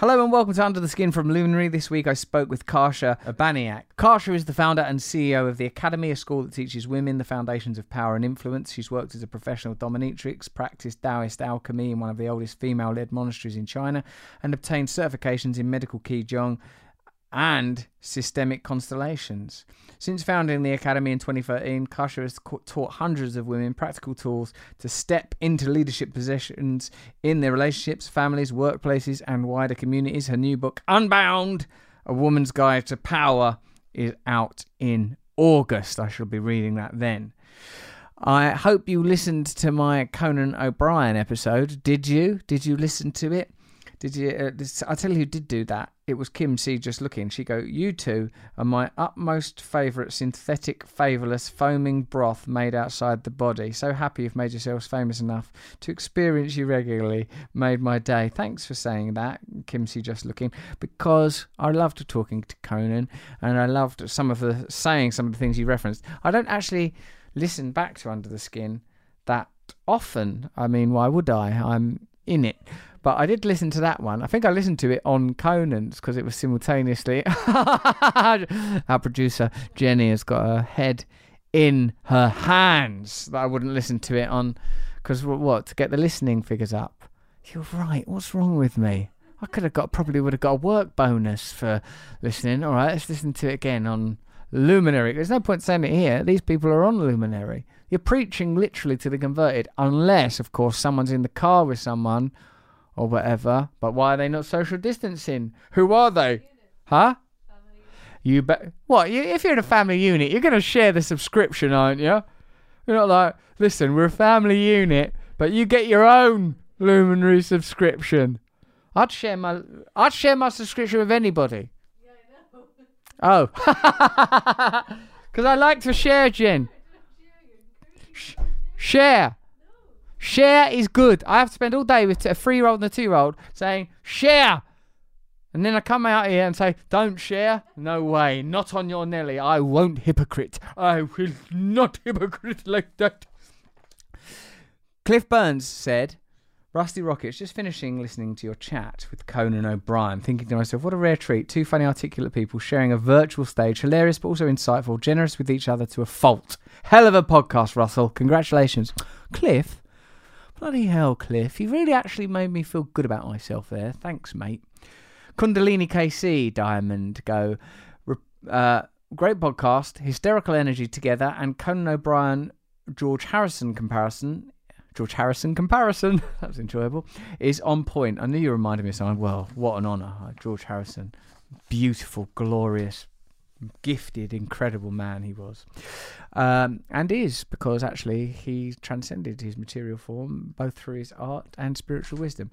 Hello and welcome to Under the Skin from Luminary. This week I spoke with Kasia Urbaniak. Karsha is the founder and CEO of the Academy, a school that teaches women the foundations of power and influence. She's worked as a professional dominatrix, practiced Taoist alchemy in one of the oldest female led monasteries in China, and obtained certifications in medical Qigong and systemic constellations. Since founding the Academy in 2013, Kasia has taught hundreds of women practical tools to step into leadership positions in their relationships, families, workplaces, and wider communities. Her new book, Unbound A Woman's Guide to Power, is out in August. I shall be reading that then. I hope you listened to my Conan O'Brien episode. Did you? Did you listen to it? Did you? Uh, I tell you who did do that. It was Kim C. Just looking. She go, "You two are my utmost favourite synthetic, flavourless, foaming broth made outside the body. So happy you've made yourselves famous enough to experience you regularly. Made my day. Thanks for saying that, Kim C. Just looking, because I loved talking to Conan, and I loved some of the saying some of the things you referenced. I don't actually listen back to Under the Skin that often. I mean, why would I? I'm in it. But I did listen to that one. I think I listened to it on Conan's because it was simultaneously. Our producer Jenny has got her head in her hands that I wouldn't listen to it on because what to get the listening figures up. You're right. What's wrong with me? I could have got probably would have got a work bonus for listening. All right, let's listen to it again on Luminary. There's no point saying it here. These people are on Luminary. You're preaching literally to the converted, unless, of course, someone's in the car with someone or whatever. But why are they not social distancing? Who are they? Huh? You bet. What? You, if you're in a family unit, you're going to share the subscription, aren't you? You're not like, listen, we're a family unit, but you get your own Luminary subscription. I'd share my, I'd share my subscription with anybody. Oh, because I like to share, Jen. Sh- share. Share is good. I have to spend all day with a three year old and a two year old saying, share. And then I come out here and say, don't share. No way. Not on your Nelly. I won't hypocrite. I will not hypocrite like that. Cliff Burns said, Rusty Rockets, just finishing listening to your chat with Conan O'Brien, thinking to myself, what a rare treat. Two funny, articulate people sharing a virtual stage, hilarious but also insightful, generous with each other to a fault. Hell of a podcast, Russell. Congratulations. Cliff, Bloody hell, Cliff. You really actually made me feel good about myself there. Thanks, mate. Kundalini KC, Diamond, go. Uh, great podcast, hysterical energy together, and Conan O'Brien, George Harrison comparison. George Harrison comparison, that was enjoyable, is on point. I knew you reminded me of someone. Well, what an honour. George Harrison. Beautiful, glorious, gifted, incredible man he was, um, and is because actually he transcended his material form both through his art and spiritual wisdom.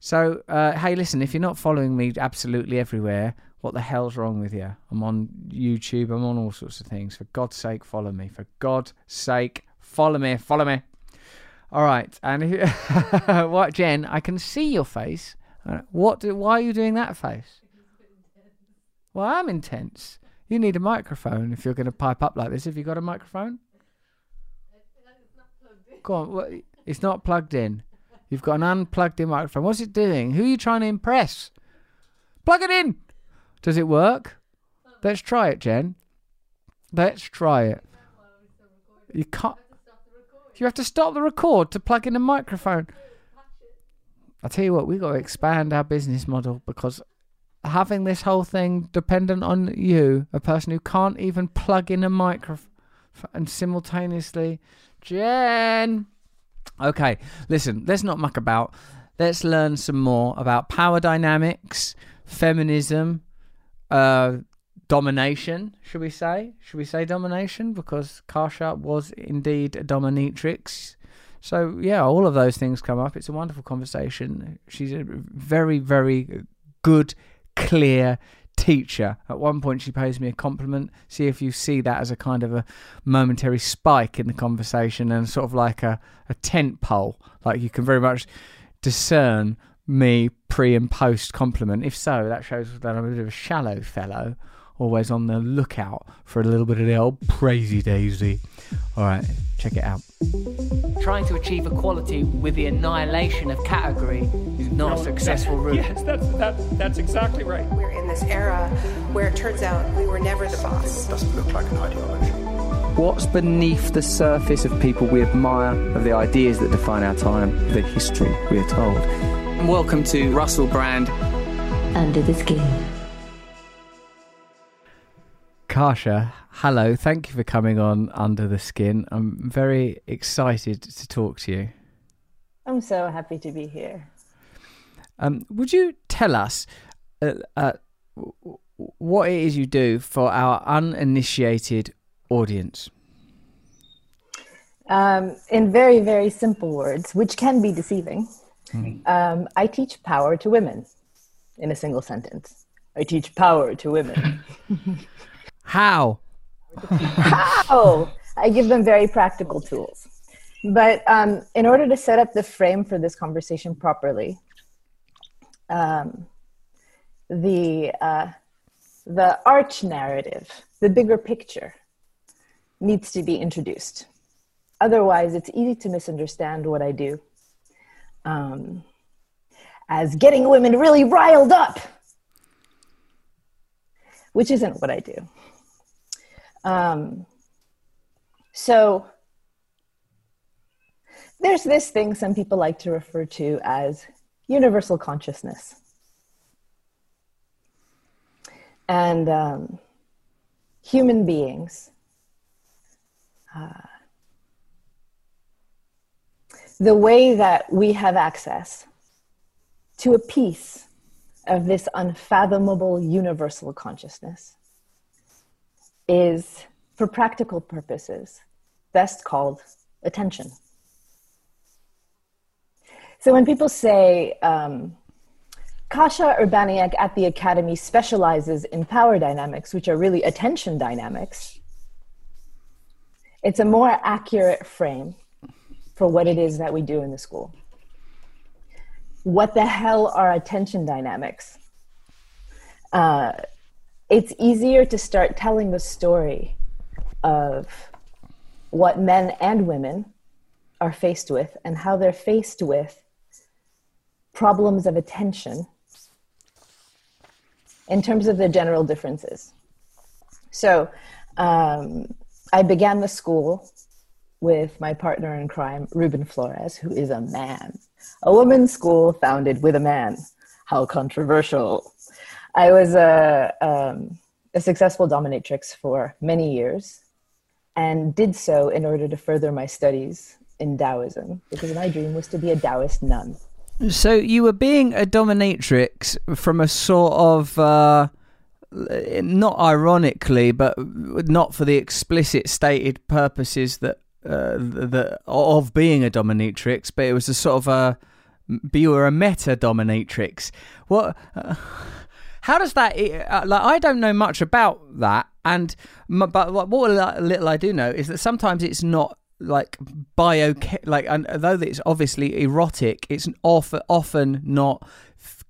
So, uh, hey, listen, if you're not following me absolutely everywhere, what the hell's wrong with you? I'm on YouTube, I'm on all sorts of things. For God's sake, follow me. For God's sake, follow me, follow me. All right, and what, Jen? I can see your face. Uh, what? Do, why are you doing that face? Well, I'm intense. You need a microphone if you're going to pipe up like this. Have you got a microphone? Go on. It's not plugged in. You've got an unplugged in microphone. What's it doing? Who are you trying to impress? Plug it in. Does it work? Let's try it, Jen. Let's try it. You can't. You have to stop the record to plug in a microphone. I tell you what, we've got to expand our business model because having this whole thing dependent on you, a person who can't even plug in a microphone and simultaneously, Jen. Okay, listen, let's not muck about. Let's learn some more about power dynamics, feminism, uh, domination, should we say? Should we say domination? Because Kasia was indeed a dominatrix. So, yeah, all of those things come up. It's a wonderful conversation. She's a very, very good clear teacher. At one point, she pays me a compliment. See if you see that as a kind of a momentary spike in the conversation and sort of like a, a tent pole. Like you can very much discern me pre and post compliment. If so, that shows that I'm a bit of a shallow fellow always on the lookout for a little bit of the old crazy daisy. All right, check it out. Trying to achieve equality with the annihilation of category is not no, a successful route. Yes, that's, that, that's exactly right. We're in this era where it turns out we were never the boss. It doesn't look like an ideology. What's beneath the surface of people we admire, of the ideas that define our time, the history we are told? Welcome to Russell Brand. Under the Skin. Kasia, hello. Thank you for coming on Under the Skin. I'm very excited to talk to you. I'm so happy to be here. Um, would you tell us uh, uh, what it is you do for our uninitiated audience? Um, in very, very simple words, which can be deceiving, mm. um, I teach power to women in a single sentence. I teach power to women. How? How? I give them very practical tools. But um, in order to set up the frame for this conversation properly, um, the uh, the arch narrative, the bigger picture, needs to be introduced. Otherwise, it's easy to misunderstand what I do um, as getting women really riled up, which isn't what I do. Um, so there's this thing some people like to refer to as universal consciousness. And um, human beings, uh, the way that we have access to a piece of this unfathomable universal consciousness is, for practical purposes, best called attention. So when people say, um, Kasia Urbaniak at the Academy specializes in power dynamics, which are really attention dynamics, it's a more accurate frame for what it is that we do in the school. What the hell are attention dynamics? Uh, it's easier to start telling the story of what men and women are faced with and how they're faced with problems of attention in terms of the general differences. So um, I began the school with my partner in crime, Ruben Flores, who is a man. A woman's school founded with a man. How controversial. I was a, um, a successful dominatrix for many years and did so in order to further my studies in Taoism because my dream was to be a Taoist nun. So you were being a dominatrix from a sort of uh, not ironically, but not for the explicit stated purposes that uh, the of being a dominatrix, but it was a sort of a you were a meta dominatrix. What? Uh, how does that? Uh, like, I don't know much about that, and but what little I do know is that sometimes it's not like bio like and though it's obviously erotic it's often often not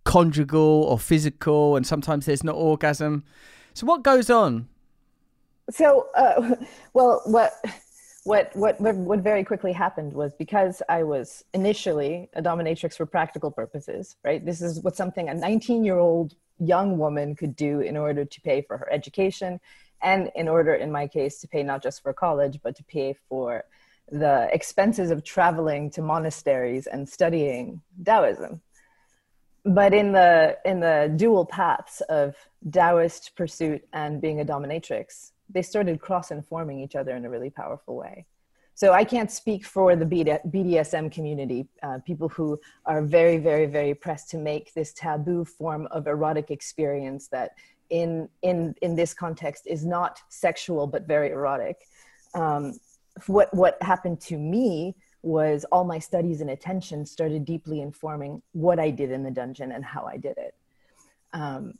conjugal or physical and sometimes there's not orgasm so what goes on so uh, well what what what what very quickly happened was because I was initially a dominatrix for practical purposes, right? This is what something a 19 year old young woman could do in order to pay for her education, and in order, in my case, to pay not just for college but to pay for the expenses of traveling to monasteries and studying Taoism. But in the in the dual paths of Taoist pursuit and being a dominatrix, they started cross informing each other in a really powerful way. So I can't speak for the BDSM community, uh, people who are very, very, very pressed to make this taboo form of erotic experience that in, in, in this context is not sexual but very erotic. Um, what, what happened to me was all my studies and attention started deeply informing what I did in the dungeon and how I did it. Um,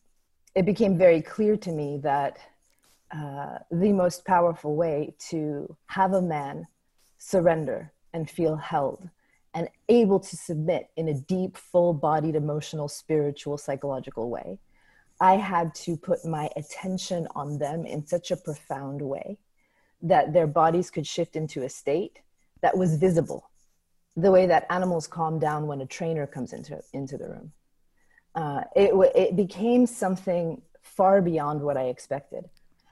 it became very clear to me that uh, the most powerful way to have a man surrender and feel held and able to submit in a deep, full bodied, emotional, spiritual, psychological way I had to put my attention on them in such a profound way that their bodies could shift into a state that was visible, the way that animals calm down when a trainer comes into, into the room. Uh, it, it became something far beyond what I expected.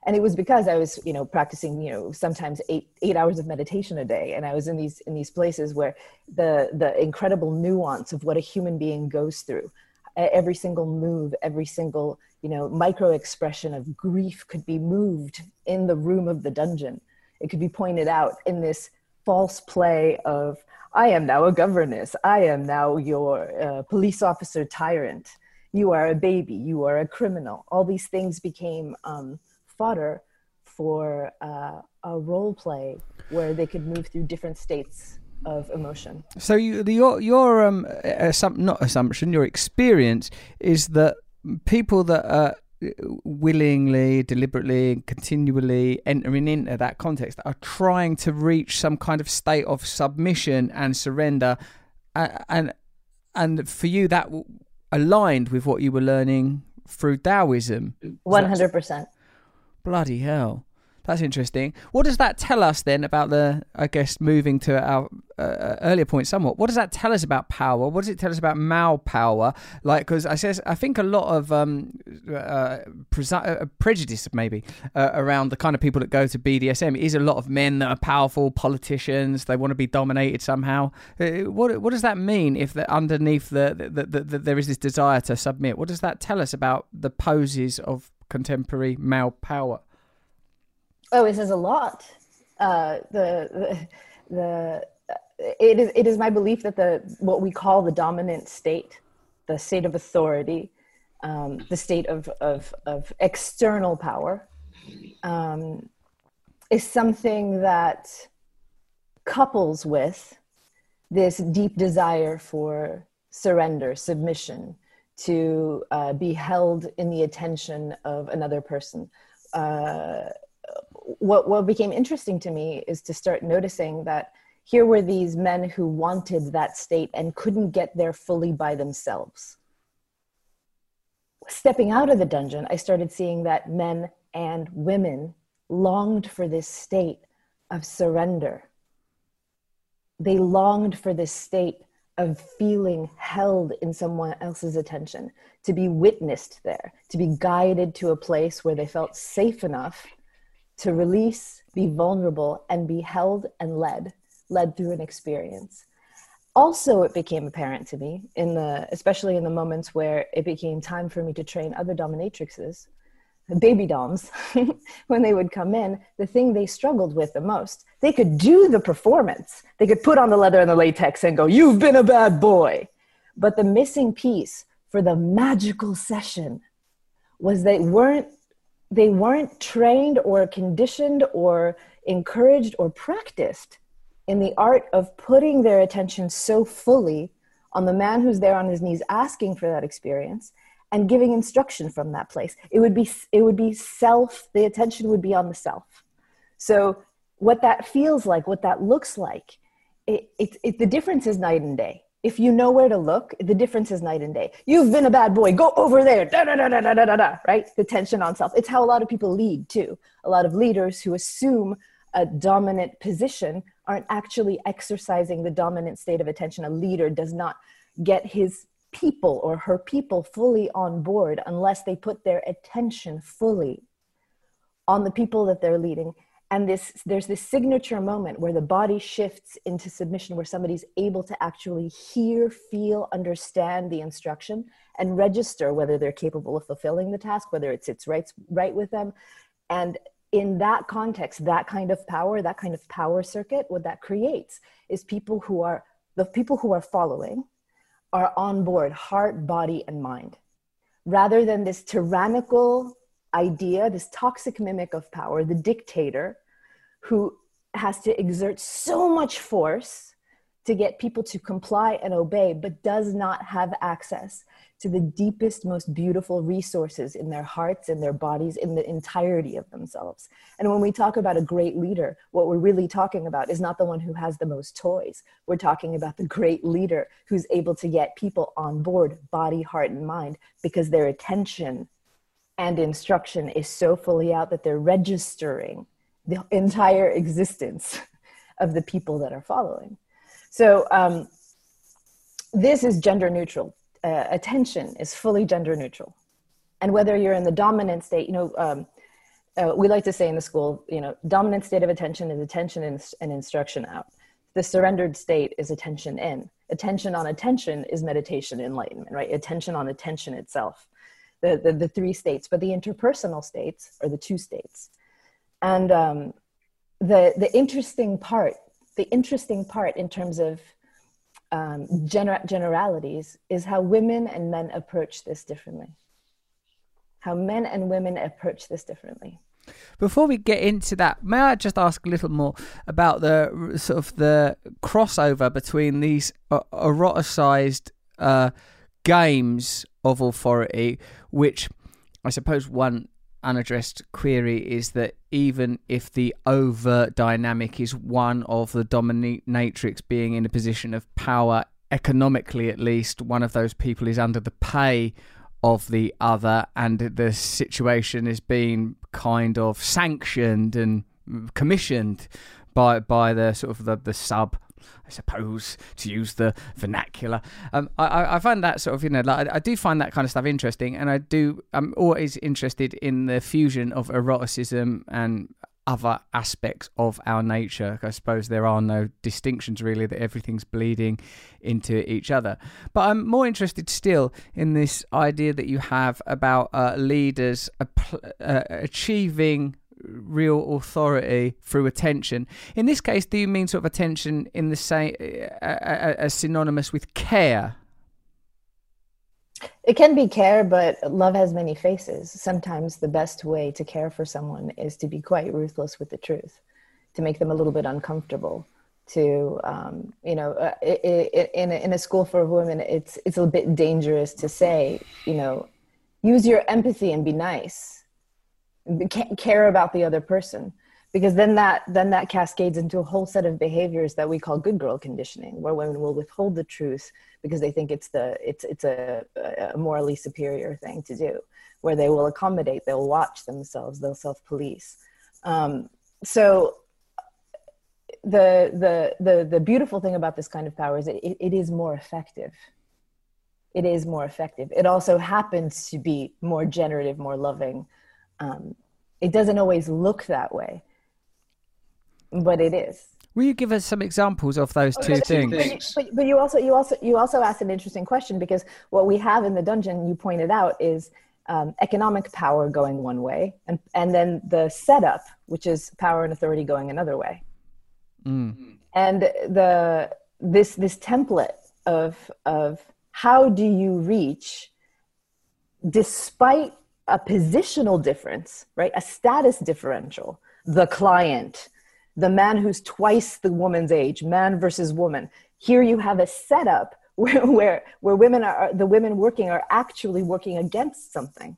And it was because I was, you know, practicing, you know, sometimes eight eight hours of meditation a day, and I was in these in these places where the the incredible nuance of what a human being goes through, every single move, every single you know micro expression of grief could be moved in the room of the dungeon. It could be pointed out in this false play of I am now a governess. I am now your uh, police officer tyrant. You are a baby. You are a criminal. All these things became um, fodder for uh, a role play where they could move through different states of emotion. So you, the, your your um assum- not assumption, your experience is that people that are willingly, deliberately, continually entering into that context are trying to reach some kind of state of submission and surrender, and and, and for you that aligned with what you were learning through Taoism. One hundred percent. Bloody hell. That's interesting. What does that tell us then about the, I guess, moving to our uh, uh, earlier point somewhat? What does that tell us about power? What does it tell us about male power? Like, because I says I think a lot of um, uh, uh, prejudice maybe uh, around the kind of people that go to BDSM is a lot of men that are powerful politicians. They want to be dominated somehow. Uh, what what does that mean if the, underneath the, the, the, the there is this desire to submit? What does that tell us about the poses of contemporary male power? Oh, it says a lot. Uh, the, the, the it is it is my belief that the what we call the dominant state, the state of authority, um, the state of of of external power, um, is something that couples with this deep desire for surrender, submission, to uh, be held in the attention of another person. Uh, what what became interesting to me is to start noticing that here were these men who wanted that state and couldn't get there fully by themselves. Stepping out of the dungeon, I started seeing that men and women longed for this state of surrender. They longed for this state of feeling held in someone else's attention, to be witnessed there, to be guided to a place where they felt safe enough to release, be vulnerable, and be held and led, led through an experience. Also, it became apparent to me in the, especially in the moments where it became time for me to train other dominatrixes, baby doms, when they would come in, the thing they struggled with the most, they could do the performance. They could put on the leather and the latex and go, You've been a bad boy. But the missing piece for the magical session was they weren't they weren't trained or conditioned or encouraged or practiced in the art of putting their attention so fully on the man who's there on his knees asking for that experience and giving instruction from that place it would be it would be self the attention would be on the self so what that feels like what that looks like it, it, it the difference is night and day if you know where to look, the difference is night and day. You've been a bad boy, go over there, da da da da da da da, right? The tension on self. It's how a lot of people lead too. A lot of leaders who assume a dominant position aren't actually exercising the dominant state of attention. A leader does not get his people or her people fully on board unless they put their attention fully on the people that they're leading. And this there's this signature moment where the body shifts into submission where somebody's able to actually hear feel understand the instruction and register whether they're capable of fulfilling the task whether it sits right right with them. And in that context that kind of power that kind of power circuit what that creates is people who are the people who are following are on board heart body and mind. Rather than this tyrannical idea, this toxic mimic of power, the dictator, who has to exert so much force to get people to comply and obey, but does not have access to the deepest, most beautiful resources in their hearts, and their bodies, in the entirety of themselves. And when we talk about a great leader, what we're really talking about is not the one who has the most toys. We're talking about the great leader who's able to get people on board, body, heart, and mind, because their attention and instruction is so fully out that they're registering the entire existence of the people that are following. So um, this is gender neutral. Uh, attention is fully gender neutral. And whether you're in the dominant state, you know, um, uh, we like to say in the school, you know, dominant state of attention is attention and, instruction out. The surrendered state is attention in. Attention on attention is meditation enlightenment, right? Attention on attention itself. The, the, the three states, but the interpersonal states are the two states. And um, the, the interesting part, the interesting part in terms of um, gener- generalities is how women and men approach this differently. How men and women approach this differently. Before we get into that, may I just ask a little more about the sort of the crossover between these uh, eroticized uh, games of authority, which I suppose one unaddressed query is that even if the overt dynamic is one of the dominatrix being in a position of power, economically at least, one of those people is under the pay of the other, and the situation is being kind of sanctioned and commissioned by by the sort of the, the sub I suppose, to use the vernacular. Um, I, I find that sort of, you know, like, I, I do find that kind of stuff interesting, and I do, I'm always interested in the fusion of eroticism and other aspects of our nature. I suppose there are no distinctions really, that everything's bleeding into each other. But I'm more interested still in this idea that you have about uh, leaders uh, achieving real authority through attention. In this case, do you mean sort of attention in the same as synonymous with care? It can be care, but love has many faces. Sometimes the best way to care for someone is to be quite ruthless with the truth, to make them a little bit uncomfortable. To um, you know, uh, in in a school for women, it's it's a bit dangerous to say, you know, use your empathy and be nice care about the other person. Because then that then that cascades into a whole set of behaviors that we call good girl conditioning where women will withhold the truth because they think it's the it's it's a, a morally superior thing to do. Where they will accommodate they'll watch themselves they'll self-police. Um, so the, the the the beautiful thing about this kind of power is it, it is more effective. It is more effective. It also happens to be more generative more loving um, it doesn't always look that way, but it is. Will you give us some examples of those two things? But, but, but, you also you also you also asked an interesting question because what we have in the dungeon, you pointed out, is um, economic power going one way, and and then the setup, which is power and authority going another way. Mm. And the this this template of of how do you reach, despite a positional difference, right? A status differential. The client, the man who's twice the woman's age, man versus woman. Here you have a setup where, where, where women are, the women working are actually working against something.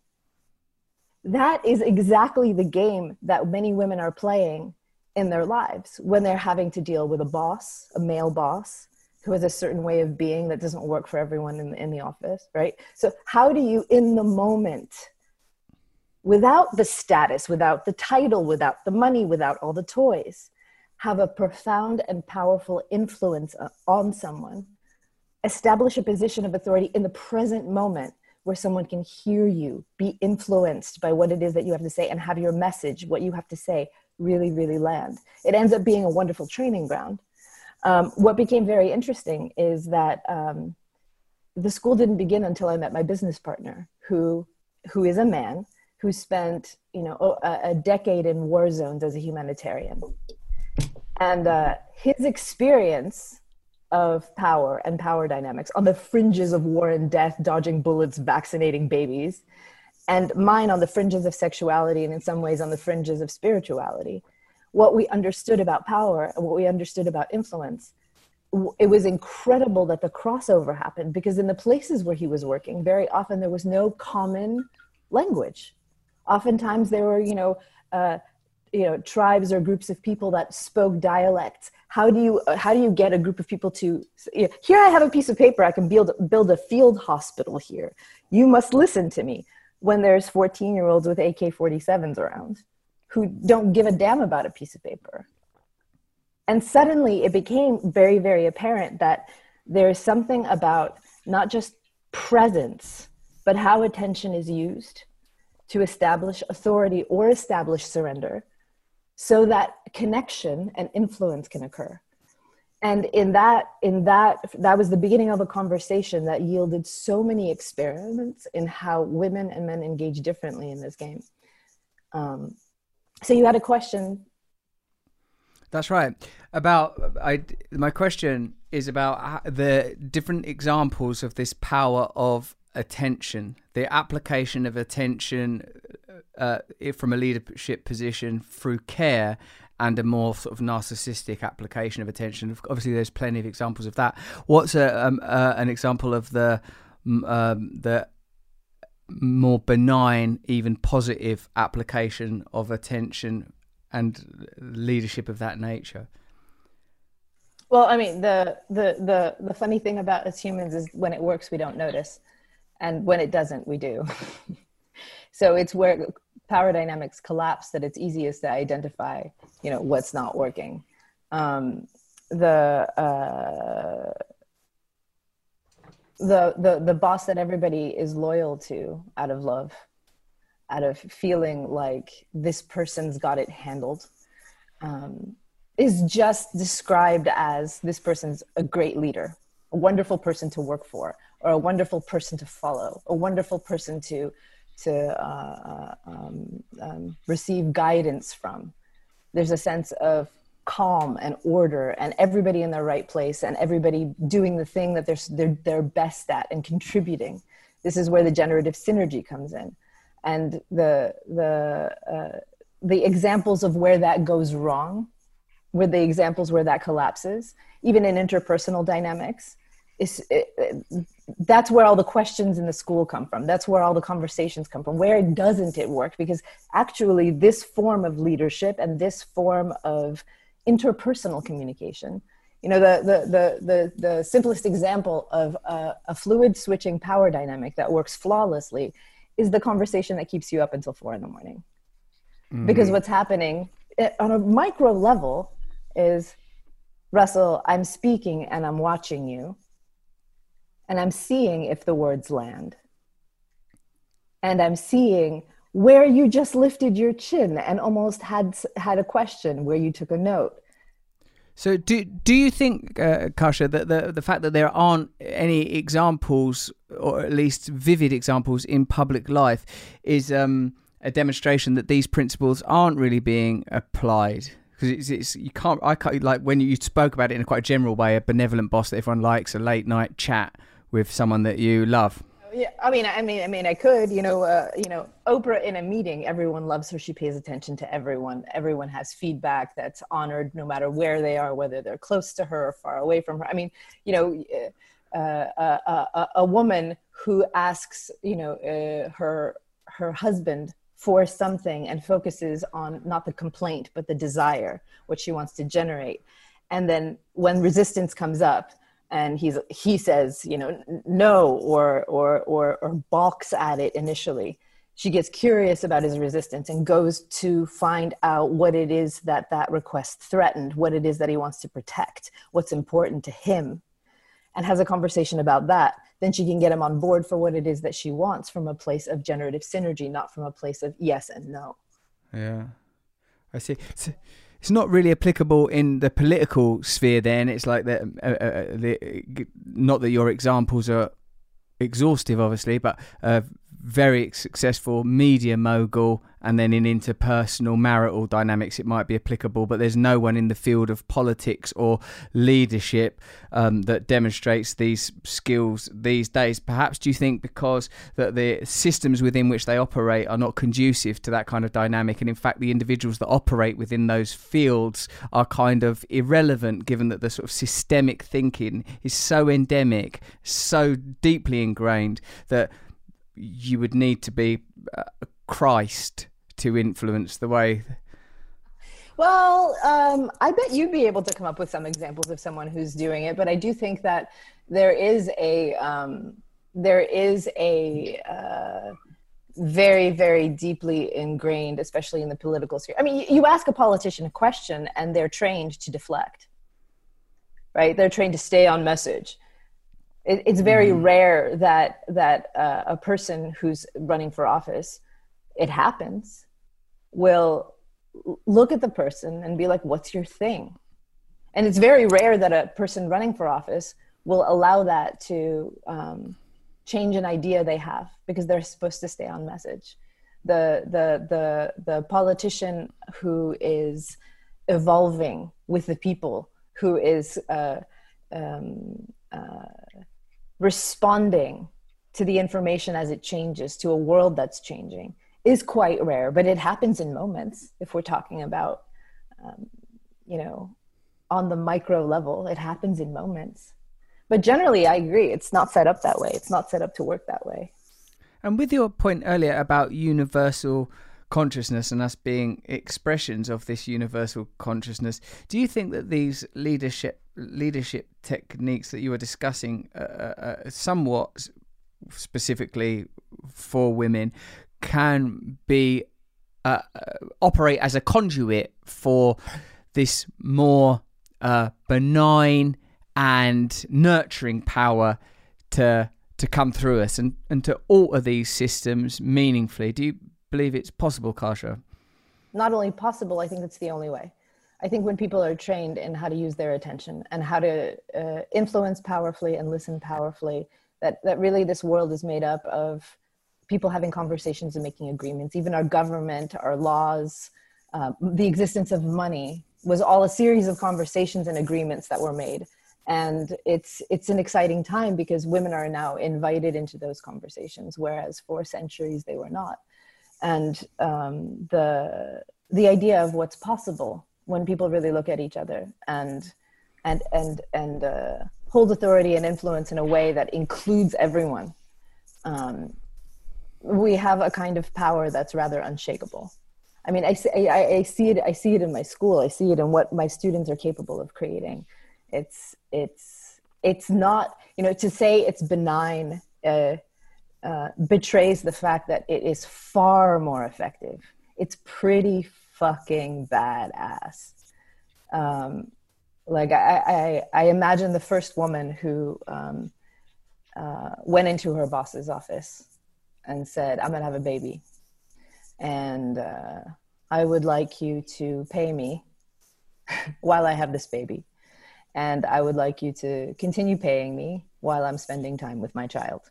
That is exactly the game that many women are playing in their lives when they're having to deal with a boss, a male boss, who has a certain way of being that doesn't work for everyone in, in the office, right? So, how do you, in the moment, without the status, without the title, without the money, without all the toys, have a profound and powerful influence on someone. Establish a position of authority in the present moment where someone can hear you, be influenced by what it is that you have to say, and have your message, what you have to say, really, really land. It ends up being a wonderful training ground. Um, what became very interesting is that um, the school didn't begin until I met my business partner, who who is a man who spent you know a, decade in war zones as a humanitarian. And uh, his experience of power and power dynamics on the fringes of war and death dodging bullets vaccinating babies and mine on the fringes of sexuality and in some ways on the fringes of spirituality. What we understood about power and what we understood about influence it was incredible that the crossover happened because in the places where he was working very often there was no common language oftentimes there were you know uh, you know tribes or groups of people that spoke dialects how do you how do you get a group of people to here i have a piece of paper i can build build a field hospital here you must listen to me when there's 14 year olds with AK 47s around who don't give a damn about a piece of paper. And suddenly it became very, very apparent that there's something about not just presence, but how attention is used to establish authority or establish surrender so that connection and influence can occur. And in that in that that was the beginning of a conversation that yielded so many experiments in how women and men engage differently in this game. Um, so you had a question? That's right. About i my question is about the different examples of this power of attention the application of attention uh, from a leadership position through care and a more sort of narcissistic application of attention. Obviously, there's plenty of examples of that. What's a, um, uh, an example of the um, the more benign, even positive application of attention and leadership of that nature? Well, I mean, the the the the funny thing about us humans is when it works, we don't notice, and when it doesn't, we do. so it's where power dynamics collapse that it's easiest to identify you know what's not working um, the uh, the the the boss that everybody is loyal to out of love out of feeling like this person's got it handled um, is just described as this person's a great leader a wonderful person to work for or a wonderful person to follow a wonderful person to to uh, um, um, receive guidance from. There's a sense of calm and order and everybody in their right place and everybody doing the thing that they're, they're, they're best at and contributing. This is where the generative synergy comes in. And the, the, uh, the examples of where that goes wrong, where the examples where that collapses, even in interpersonal dynamics, is it, it, that's where all the questions in the school come from. That's where all the conversations come from. Where doesn't it work? Because actually this form of leadership and this form of interpersonal communication you know the the the the, the simplest example of a, a fluid switching power dynamic that works flawlessly is the conversation that keeps you up until four in the morning. Mm. because what's happening eh, on a micro level is russell i'm speaking and i'm watching you and I'm seeing if the words land. And I'm seeing where you just lifted your chin and almost had had a question where you took a note. So do do you think, uh, Kasia, that the the fact that there aren't any examples, or at least vivid examples, in public life, is um, a demonstration that these principles aren't really being applied? Because it's, it's you can't I can't like when you spoke about it in a quite general way, a benevolent boss that everyone likes, a late night chat with someone that you love? Yeah, I mean, I mean, I mean, I could, you know, uh, you know, Oprah in a meeting, everyone loves her. She pays attention to everyone. Everyone has feedback that's honored, no matter where they are, whether they're close to her or far away from her. I mean, you know, uh, uh, uh, uh a woman who asks, you know, uh, her her husband for something and focuses on not the complaint but the desire, what she wants to generate, and then when resistance comes up, and he's he says you know no or or or or balks at it initially. She gets curious about his resistance and goes to find out what it is that that request threatened what it is that he wants to protect what's important to him and has a conversation about that. Then she can get him on board for what it is that she wants from a place of generative synergy not from a place of yes and no. Yeah. I see. So- it's not really applicable in the political sphere. Then it's like that. Uh, uh, uh, the, not that your examples are exhaustive, obviously, but uh, very successful media mogul and then in interpersonal marital dynamics it might be applicable but there's no one in the field of politics or leadership um, that demonstrates these skills these days. Perhaps do you think because that the systems within which they operate are not conducive to that kind of dynamic and in fact the individuals that operate within those fields are kind of irrelevant given that the sort of systemic thinking is so endemic so deeply ingrained that you would need to be uh, Christ to influence the way. Well, um, I bet you'd be able to come up with some examples of someone who's doing it, but I do think that there is a um, there is a uh, very, very deeply ingrained, especially in the political sphere. I mean, you ask a politician a question and they're trained to deflect, right? They're trained to stay on message. It, it's very mm. rare that that uh, a person who's running for office, it happens, will look at the person and be like, "What's your thing?" And it's very rare that a person running for office will allow that to um, change an idea they have because they're supposed to stay on message. The the the the politician who is evolving with the people, who is uh, um, uh, responding to the information as it changes to a world that's changing, is quite rare. But it happens in moments. If we're talking about, um, you know, on the micro level, it happens in moments but generally i agree it's not set up that way it's not set up to work that way and with your point earlier about universal consciousness and us being expressions of this universal consciousness do you think that these leadership leadership techniques that you were discussing uh, uh, uh somewhat specifically for women can be uh, uh, operate as a conduit for this more uh, benign and nurturing power to to come through us and, and to alter these systems meaningfully. Do you believe it's possible, Kasia? Not only possible, I think it's the only way. I think when people are trained in how to use their attention and how to uh, influence powerfully and listen powerfully, that, that really this world is made up of people having conversations and making agreements. Even our government, our laws, uh, the existence of money was all a series of conversations and agreements that were made and it's it's an exciting time because women are now invited into those conversations whereas for centuries they were not and um, the the idea of what's possible when people really look at each other and and and and uh, hold authority and influence in a way that includes everyone um, we have a kind of power that's rather unshakable i mean I, I, I see it i see it in my school i see it in what my students are capable of creating it's it's it's not you know to say it's benign uh, uh, betrays the fact that it is far more effective. It's pretty fucking badass. Um, like I, I, I imagine the first woman who um, uh, went into her boss's office and said, "I'm gonna have a baby, and uh, I would like you to pay me while I have this baby." and I would like you to continue paying me while I'm spending time with my child.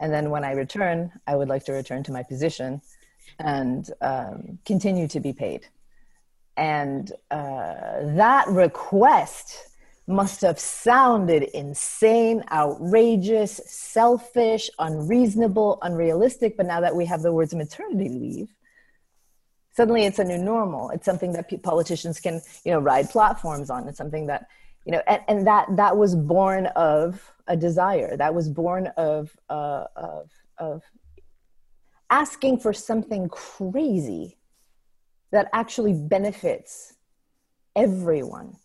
And then when I return, I would like to return to my position and um, continue to be paid. And uh, that request must have sounded insane, outrageous, selfish, unreasonable, unrealistic. But now that we have the words maternity leave, suddenly it's a new normal. It's something that politicians can, you know, ride platforms on. It's something that you know and, and that that was born of a desire that was born of uh, of of asking for something crazy that actually benefits everyone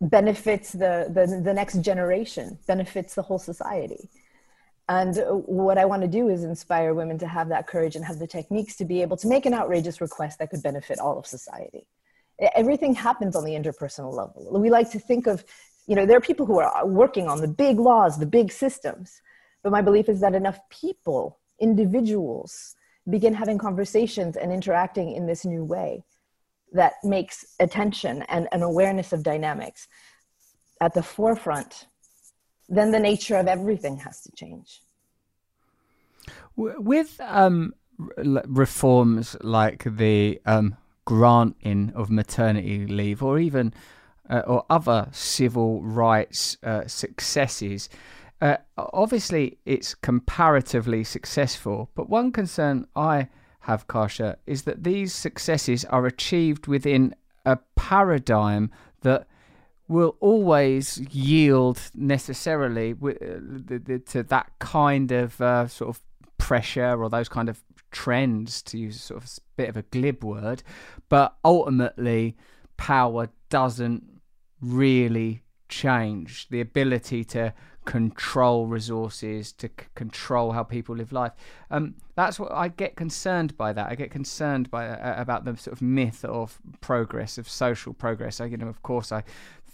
benefits the, the the next generation benefits the whole society. And what i want to do is inspire women to have that courage and have the techniques to be able to make an outrageous request that could benefit all of society. Everything happens on the interpersonal level. We like to think of you know there are people who are working on the big laws the big systems but my belief is that enough people individuals begin having conversations and interacting in this new way that makes attention and an awareness of dynamics at the forefront then the nature of everything has to change with um, reforms like the um, granting of maternity leave or even uh, or other civil rights uh, successes. Uh, obviously, it's comparatively successful, but one concern I have, Kasia, is that these successes are achieved within a paradigm that will always yield necessarily uh, to that kind of uh, sort of pressure or those kind of trends, to use sort of a bit of a glib word, but ultimately, power doesn't really change. The ability to control resources, to c- control how people live life. Um, that's what I get concerned by. That I get concerned by uh, about the sort of myth of progress, of social progress. I, you know, of course, I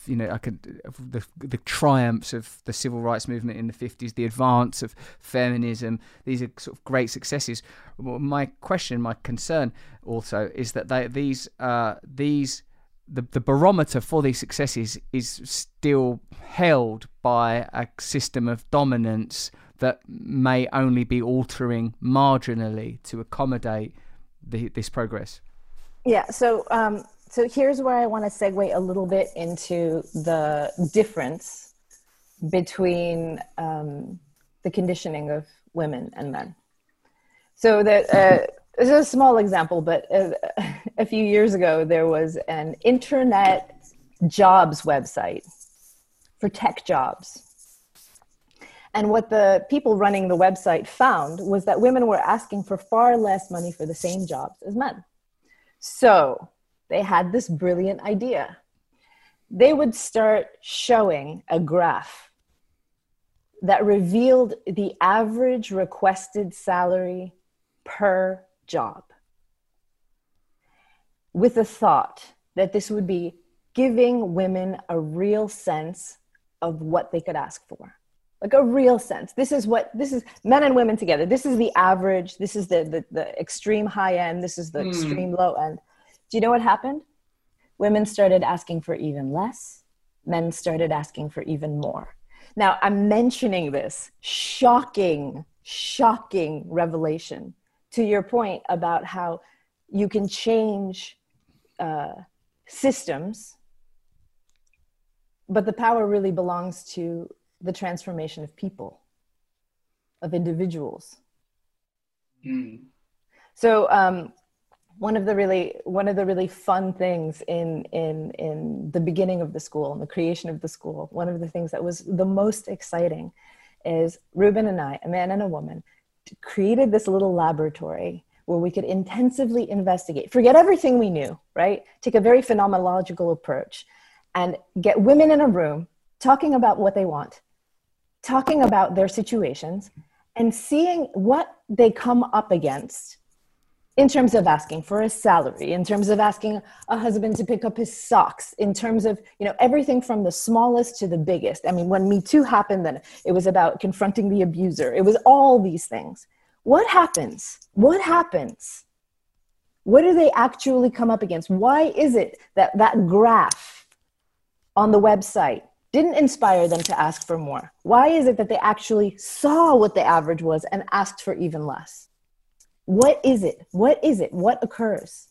you know, I could the the triumphs of the civil rights movement in the fifties, the advance of feminism. These are sort of great successes. My question, my concern, also is that they, these uh, these the, the barometer for these successes is still held by a system of dominance that may only be altering marginally to accommodate the, this progress. Yeah. So um, so here's where I want to segue a little bit into the difference between um, the conditioning of women and men. So that uh, this is a small example, but uh, a few years ago there was an internet jobs website for tech jobs. And what the people running the website found was that women were asking for far less money for the same jobs as men. So they had this brilliant idea. They would start showing a graph that revealed the average requested salary per job with the thought that this would be giving women a real sense of what they could ask for like a real sense this is what this is men and women together this is the average this is the the, the extreme high end this is the mm. extreme low end do you know what happened? Women started asking for even less, men started asking for even more. Now, I'm mentioning this shocking, shocking revelation to your point about how you can change uh, systems, but the power really belongs to the transformation of people, of individuals. Mm. So, um, one of the really one of the really fun things in in in the beginning of the school and the creation of the school one of the things that was the most exciting is ruben and i a man and a woman created this little laboratory where we could intensively investigate forget everything we knew right? Take a very phenomenological approach and get women in a room talking about what they want talking about their situations and seeing what they come up against in terms of asking for a salary in terms of asking a husband to pick up his socks in terms of you know everything from the smallest to the biggest. I mean when me too happened then it was about confronting the abuser. It was all these things. What happens? What happens? What do they actually come up against? Why is it that that graph on the website didn't inspire them to ask for more? Why is it that they actually saw what the average was and asked for even less what is it what is it what occurs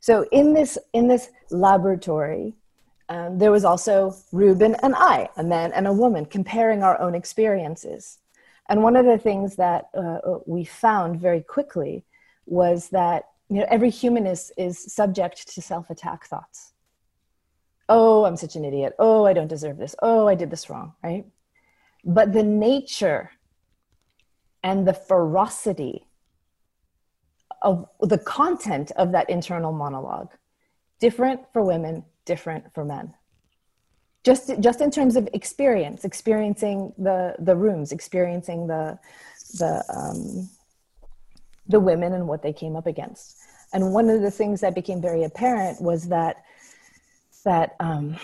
so in this in this laboratory um, there was also Ruben and I, a man and a woman, comparing our own experiences. And one of the things that uh, we found very quickly was that you know every human is is subject to self-attack thoughts. Oh, I'm such an idiot. Oh, I don't deserve this. Oh, I did this wrong, right? But the nature and the ferocity of the content of that internal monologue. Different for women different for men. Just just in terms of experience experiencing the the rooms experiencing the the um, the women and what they came up against. And one of the things that became very apparent was that that um,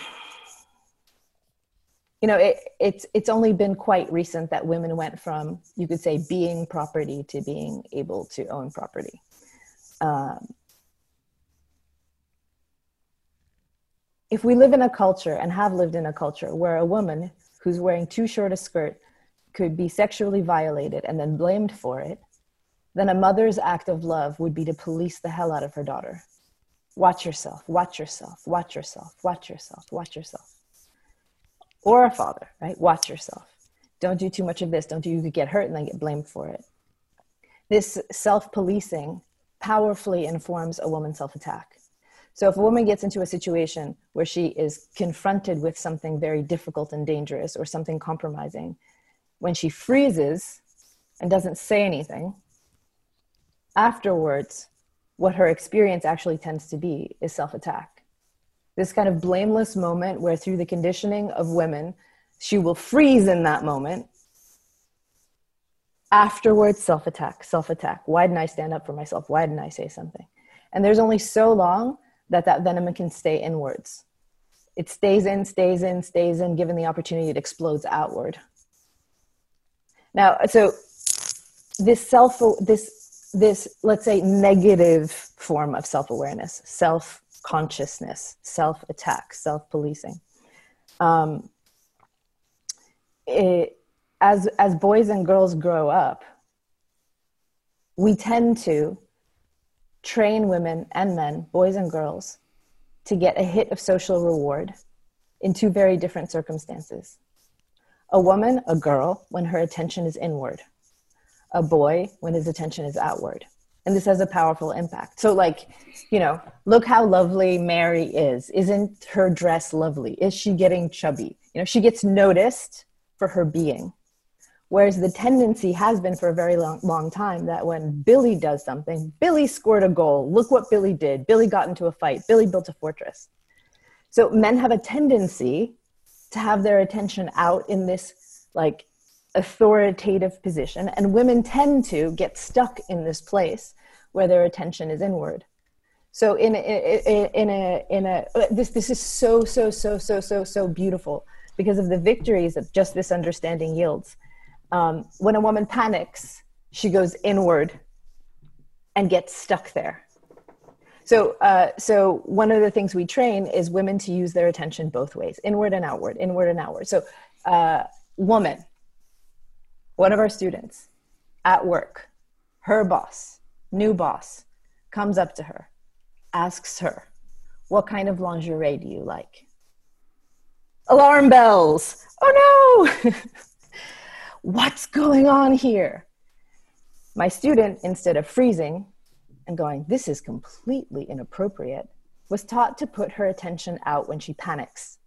you know it, it's it's only been quite recent that women went from you could say being property to being able to own property um, if we live in a culture and have lived in a culture where a woman who's wearing too short a skirt could be sexually violated and then blamed for it, then a mother's act of love would be to police the hell out of her daughter. Watch yourself, watch yourself, watch yourself, watch yourself, watch yourself. Or a father, right? Watch yourself. Don't do too much of this. Don't do you could get hurt and then get blamed for it. This self policing powerfully informs a woman's self attack. So if a woman gets into a situation where she is confronted with something very difficult and dangerous or something compromising, when she freezes and doesn't say anything, afterwards, what her experience actually tends to be is self attack. This kind of blameless moment where, through the conditioning of women, She will freeze in that moment. Afterwards, self attack, self attack. Why didn't I stand up for myself? Why didn't I say something? And there's only so long that that venom can stay inwards. It stays in, stays in, stays in, given the opportunity, it explodes outward. Now, so this self, this, this, let's say, negative form of self awareness, self consciousness, self attack, self policing. Um, it, as as boys and girls grow up, we tend to train women and men, boys and girls, to get a hit of social reward in two very different circumstances. A woman, a girl, when her attention is inward. A boy, when his attention is outward. And this has a powerful impact. So, like, you know, look how lovely Mary is. Isn't her dress lovely? Is she getting chubby? You know, she gets noticed for her being. Whereas the tendency has been for a very long, long time that when Billy does something, Billy scored a goal. Look what Billy did. Billy got into a fight. Billy built a fortress. So men have a tendency to have their attention out in this like authoritative position, and women tend to get stuck in this place where their attention is inward. So in a, in a in a uh, this this is so so so so so so beautiful because of the victories that just this understanding yields um, when a woman panics, she goes inward and gets stuck there. So, uh, so one of the things we train is women to use their attention both ways, inward and outward, inward and outward. So, uh, woman, one of our students at work, her boss, new boss, comes up to her, asks her, "What kind of lingerie do you like?" Alarm bells. Oh no! what's going on here? My student, instead of freezing and going, this is completely inappropriate, was taught to put her attention out when she panics.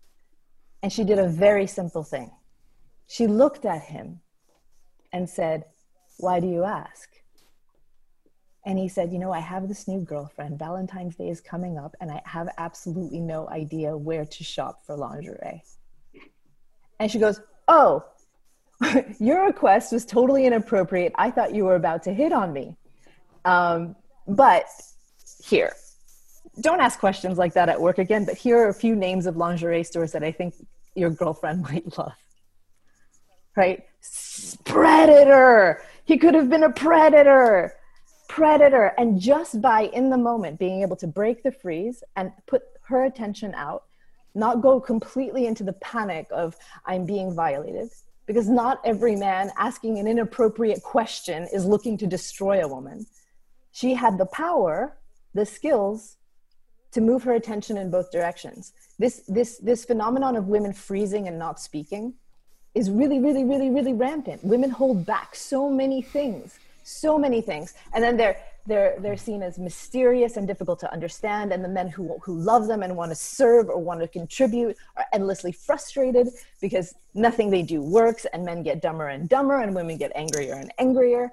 And she did a very simple thing. She looked at him and said, Why do you ask? And he said, You know, I have this new girlfriend. Valentine's Day is coming up, and I have absolutely no idea where to shop for lingerie. And she goes, Oh, your request was totally inappropriate. I thought you were about to hit on me. Um, but here, don't ask questions like that at work again. But here are a few names of lingerie stores that I think your girlfriend might love. Right? Predator. He could have been a predator. Predator. And just by in the moment being able to break the freeze and put her attention out, not go completely into the panic of I'm being violated because not every man asking an inappropriate question is looking to destroy a woman. She had the power, the skills to move her attention in both directions. This, this, this phenomenon of women freezing and not speaking is really, really, really, really rampant. Women hold back so many things, so many things. And then they're, they're, they're seen as mysterious and difficult to understand. And the men who, who love them and want to serve or want to contribute are endlessly frustrated because nothing they do works. And men get dumber and dumber, and women get angrier and angrier.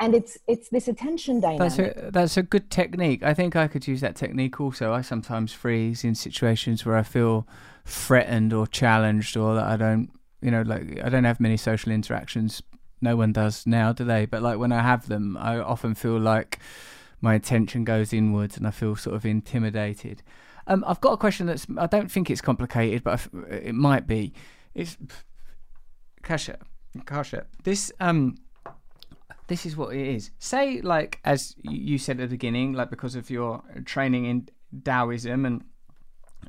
And it's it's this attention dynamic. That's a that's a good technique. I think I could use that technique also. I sometimes freeze in situations where I feel threatened or challenged, or that I don't, you know, like I don't have many social interactions no one does now, do they? But like when I have them, I often feel like my attention goes inwards and I feel sort of intimidated. Um, I've got a question that's I don't think it's complicated, but it might be. It's Kasia, Kasia. This um, this is what it is. Say like as you said at the beginning, like because of your training in Taoism and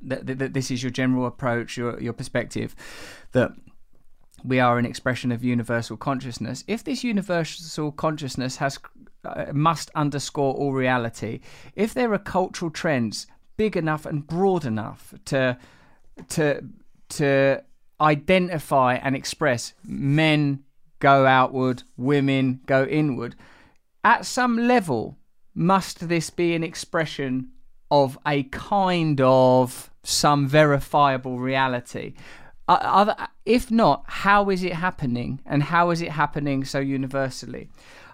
that, that this is your general approach, your your perspective, that we are an expression of universal consciousness. If this universal consciousness has uh, must underscore all reality, if there are cultural trends big enough and broad enough to to to identify and express men go outward, women go inward, at some level must this be an expression of a kind of some verifiable reality if not, how is it happening, and how is it happening so universally?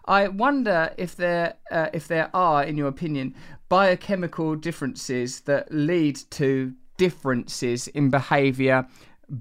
I wonder if there uh, if there are, in your opinion, biochemical differences that lead to differences in behaviour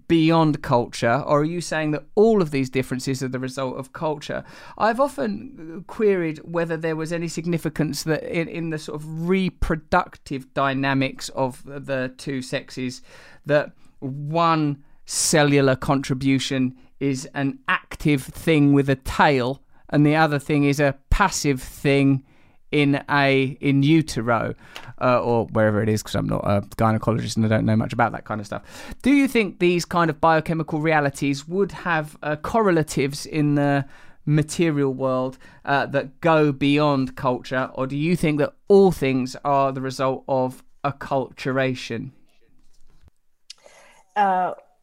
beyond culture, or are you saying that all of these differences are the result of culture? I've often queried whether there was any significance that in, in the sort of reproductive dynamics of the two sexes that one cellular contribution is an active thing with a tail and the other thing is a passive thing in a in utero uh, or wherever it is because I'm not a gynecologist and I don't know much about that kind of stuff. Do you think these kind of biochemical realities would have uh, correlatives in the material world uh, that go beyond culture, or do you think that all things are the result of acculturation?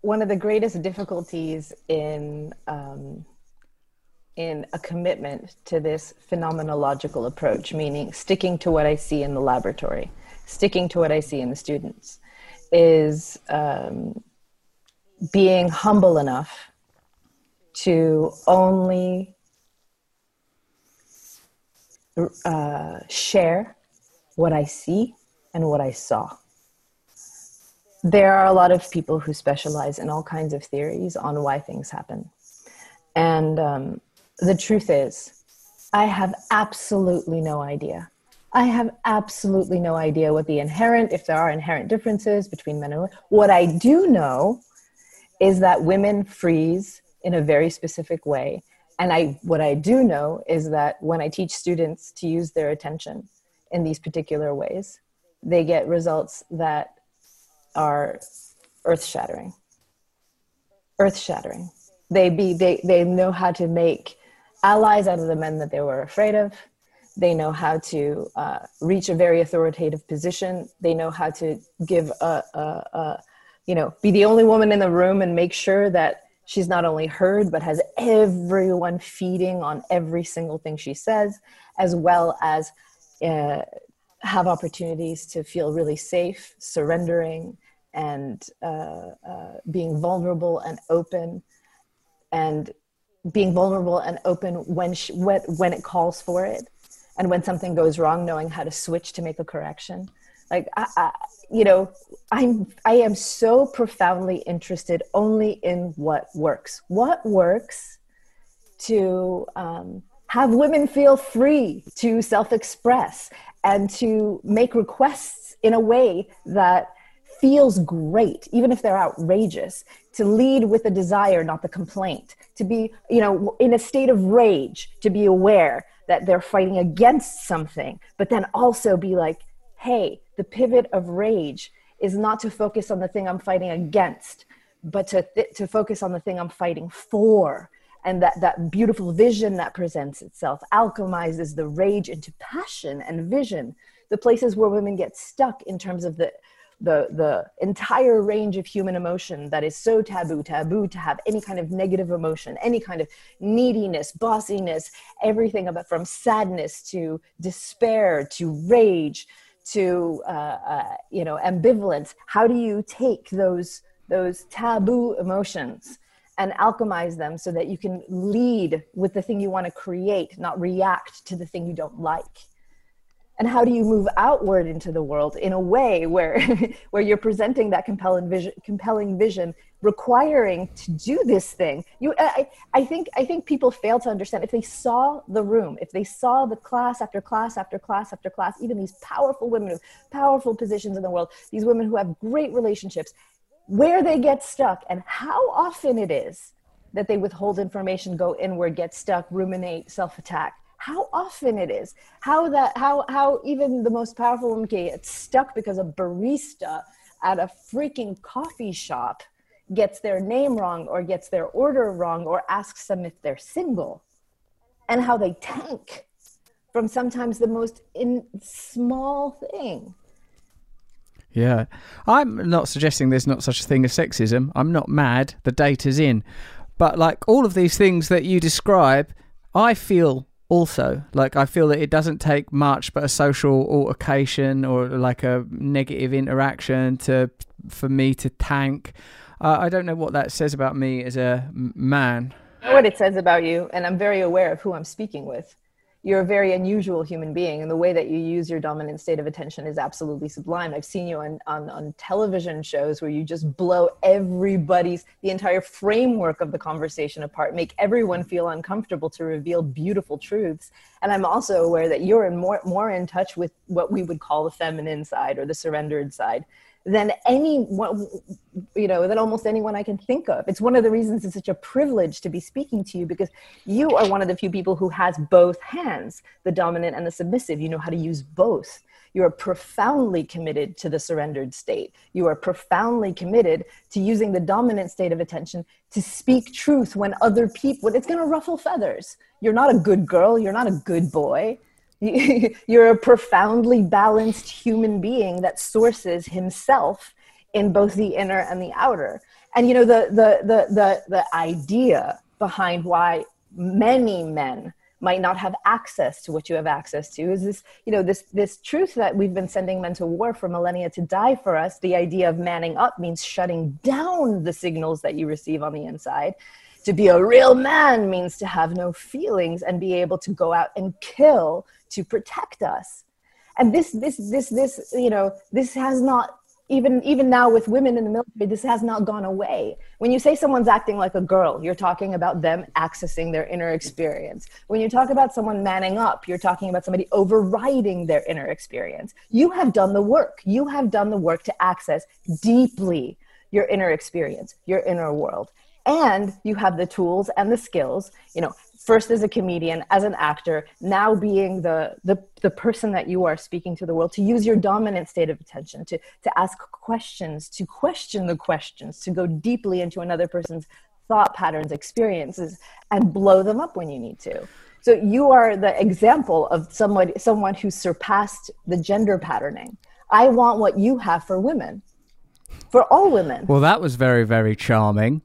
One of the greatest difficulties in um, in a commitment to this phenomenological approach, meaning sticking to what I see in the laboratory, sticking to what I see in the students, is um, being humble enough to only uh, share what I see and what I saw. There are a lot of people who specialize in all kinds of theories on why things happen. And um, the truth is, I have absolutely no idea. I have absolutely no idea what the inherent, if there are inherent differences between men and women. What I do know is that women freeze in a very specific way. And I, what I do know is that when I teach students to use their attention in these particular ways, they get results that are earth shattering. Earth shattering. They, be, they, they know how to make allies out of the men that they were afraid of. They know how to uh, reach a very authoritative position. They know how to give a, a, a, you know, be the only woman in the room and make sure that she's not only heard, but has everyone feeding on every single thing she says, as well as uh, have opportunities to feel really safe, surrendering, and uh, uh, being vulnerable and open and being vulnerable and open when, she, when, when it calls for it and when something goes wrong knowing how to switch to make a correction. Like I, I, you know i'm i am so profoundly interested only in what works. What works to um, have women feel free to self-express and to make requests in a way that feels great, even if they're outrageous, to lead with the desire, not the complaint, to be, you know, in a state of rage, to be aware that they're fighting against something, but then also be like, hey, the pivot of rage is not to focus on the thing I'm fighting against, but to, th- to focus on the thing I'm fighting for. And that, that beautiful vision that presents itself alchemizes the rage into passion and vision. The places where women get stuck in terms of the the the entire range of human emotion that is so taboo taboo to have any kind of negative emotion any kind of neediness bossiness everything about from sadness to despair to rage to uh, uh, you know ambivalence. How do you take those those taboo emotions and alchemize them so that you can lead with the thing you want to create not react to the thing you don't like and how do you move outward into the world in a way where where you're presenting that compelling vision compelling vision requiring to do this thing? You I, I think i think people fail to understand if they saw the room if they saw the class after class after class after class even these powerful women with powerful positions in the world these women who have great relationships where they get stuck and how often it is that they withhold information go inward get stuck ruminate self-attack how often it is how that how how even the most powerful woman can get stuck because a barista at a freaking coffee shop gets their name wrong or gets their order wrong or asks them if they're single and how they tank from sometimes the most in small thing. Yeah. I'm not suggesting there's not such a thing as sexism. I'm not mad. The data's in. But like all of these things that you describe i feel also like i feel that it doesn't take much but a social altercation or like a negative interaction to for me to tank. Uh, i don't know what that says about me as a man. What it says about you and i'm very aware of who i'm speaking with you're a very unusual human being and the way that you use your dominant state of attention is absolutely sublime. I've seen you on, on, on television shows where you just blow everybody's the entire framework of the conversation apart make everyone feel uncomfortable to reveal beautiful truths. And i'm also aware that you're in more more in touch with what we would call the feminine side or the surrendered side than any you know than almost anyone i can think of. It's one of the reasons it's such a privilege to be speaking to you because you are one of the few people who has both hands the dominant and the submissive. You know how to use both. You are profoundly committed to the surrendered state. You are profoundly committed to using the dominant state of attention to speak truth when other people it's going to ruffle feathers. You're not a good girl. You're not a good boy you're a profoundly balanced human being that sources himself in both the inner and the outer. And you know the the the the, the idea behind why many men might not have access to what you have access to is this you know this this truth that we've been sending men to war for millennia to die for us. The idea of manning up means shutting down the signals that you receive on the inside. To be a real man means to have no feelings and be able to go out and kill to protect us. And this this this this you know this has not even even now with women in the military this has not gone away. When you say someone's acting like a girl you're talking about them accessing their inner experience. When you talk about someone manning up you're talking about somebody overriding their inner experience. You have done the work. You have done the work to access deeply your inner experience your inner world. And you have the tools and the skills you know first as a comedian as an actor now being the, the the person that you are speaking to the world to use your dominant state of attention to to ask questions to question the questions to go deeply into another person's thought patterns experiences and blow them up when you need to. So you are the example of somebody someone who surpassed the gender patterning. I want what you have for women for all women. Well that was very very charming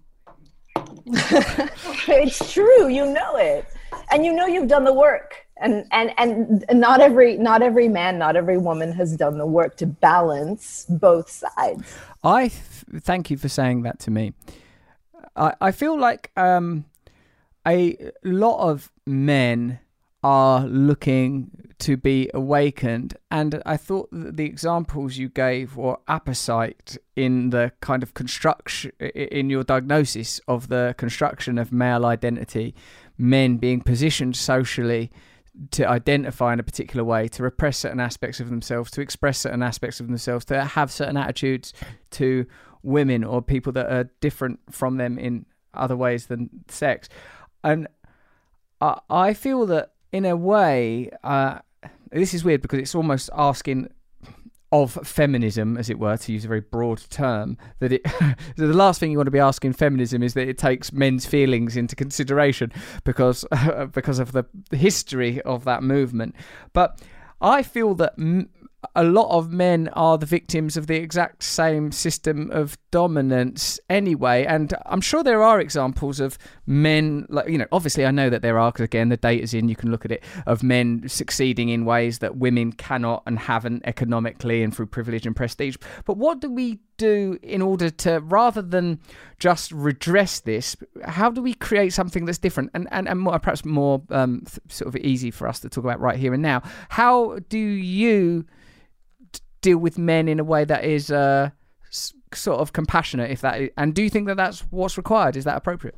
it's true you know it. And you know you've done the work. And and and not every not every man not every woman has done the work to balance both sides. I th- thank you for saying that to me. I i feel like um a lot of men are looking to be awakened. And I thought the examples you gave were apposite in the kind of construction, in your diagnosis of the construction of male identity, men being positioned socially to identify in a particular way, to repress certain aspects of themselves, to express certain aspects of themselves, to have certain attitudes to women or people that are different from them in other ways than sex. And I feel that in a way, uh, this is weird because it's almost asking of feminism, as it were, to use a very broad term, that it the last thing you want to be asking feminism is that it takes men's feelings into consideration because because of the history of that movement. But I feel that m- a lot of men are the victims of the exact same system of dominance anyway. And I'm sure there are examples of men, like, you know, obviously I know that there are, because again, the data's in, you can look at it, of men succeeding in ways that women cannot and haven't economically and through privilege and prestige. But what do we do in order to, rather than just redress this, how do we create something that's different and, and, and more, perhaps more um, sort of easy for us to talk about right here and now? How do you deal with men in a way that is uh, sort of compassionate if that is, and do you think that that's what's required? Is that appropriate?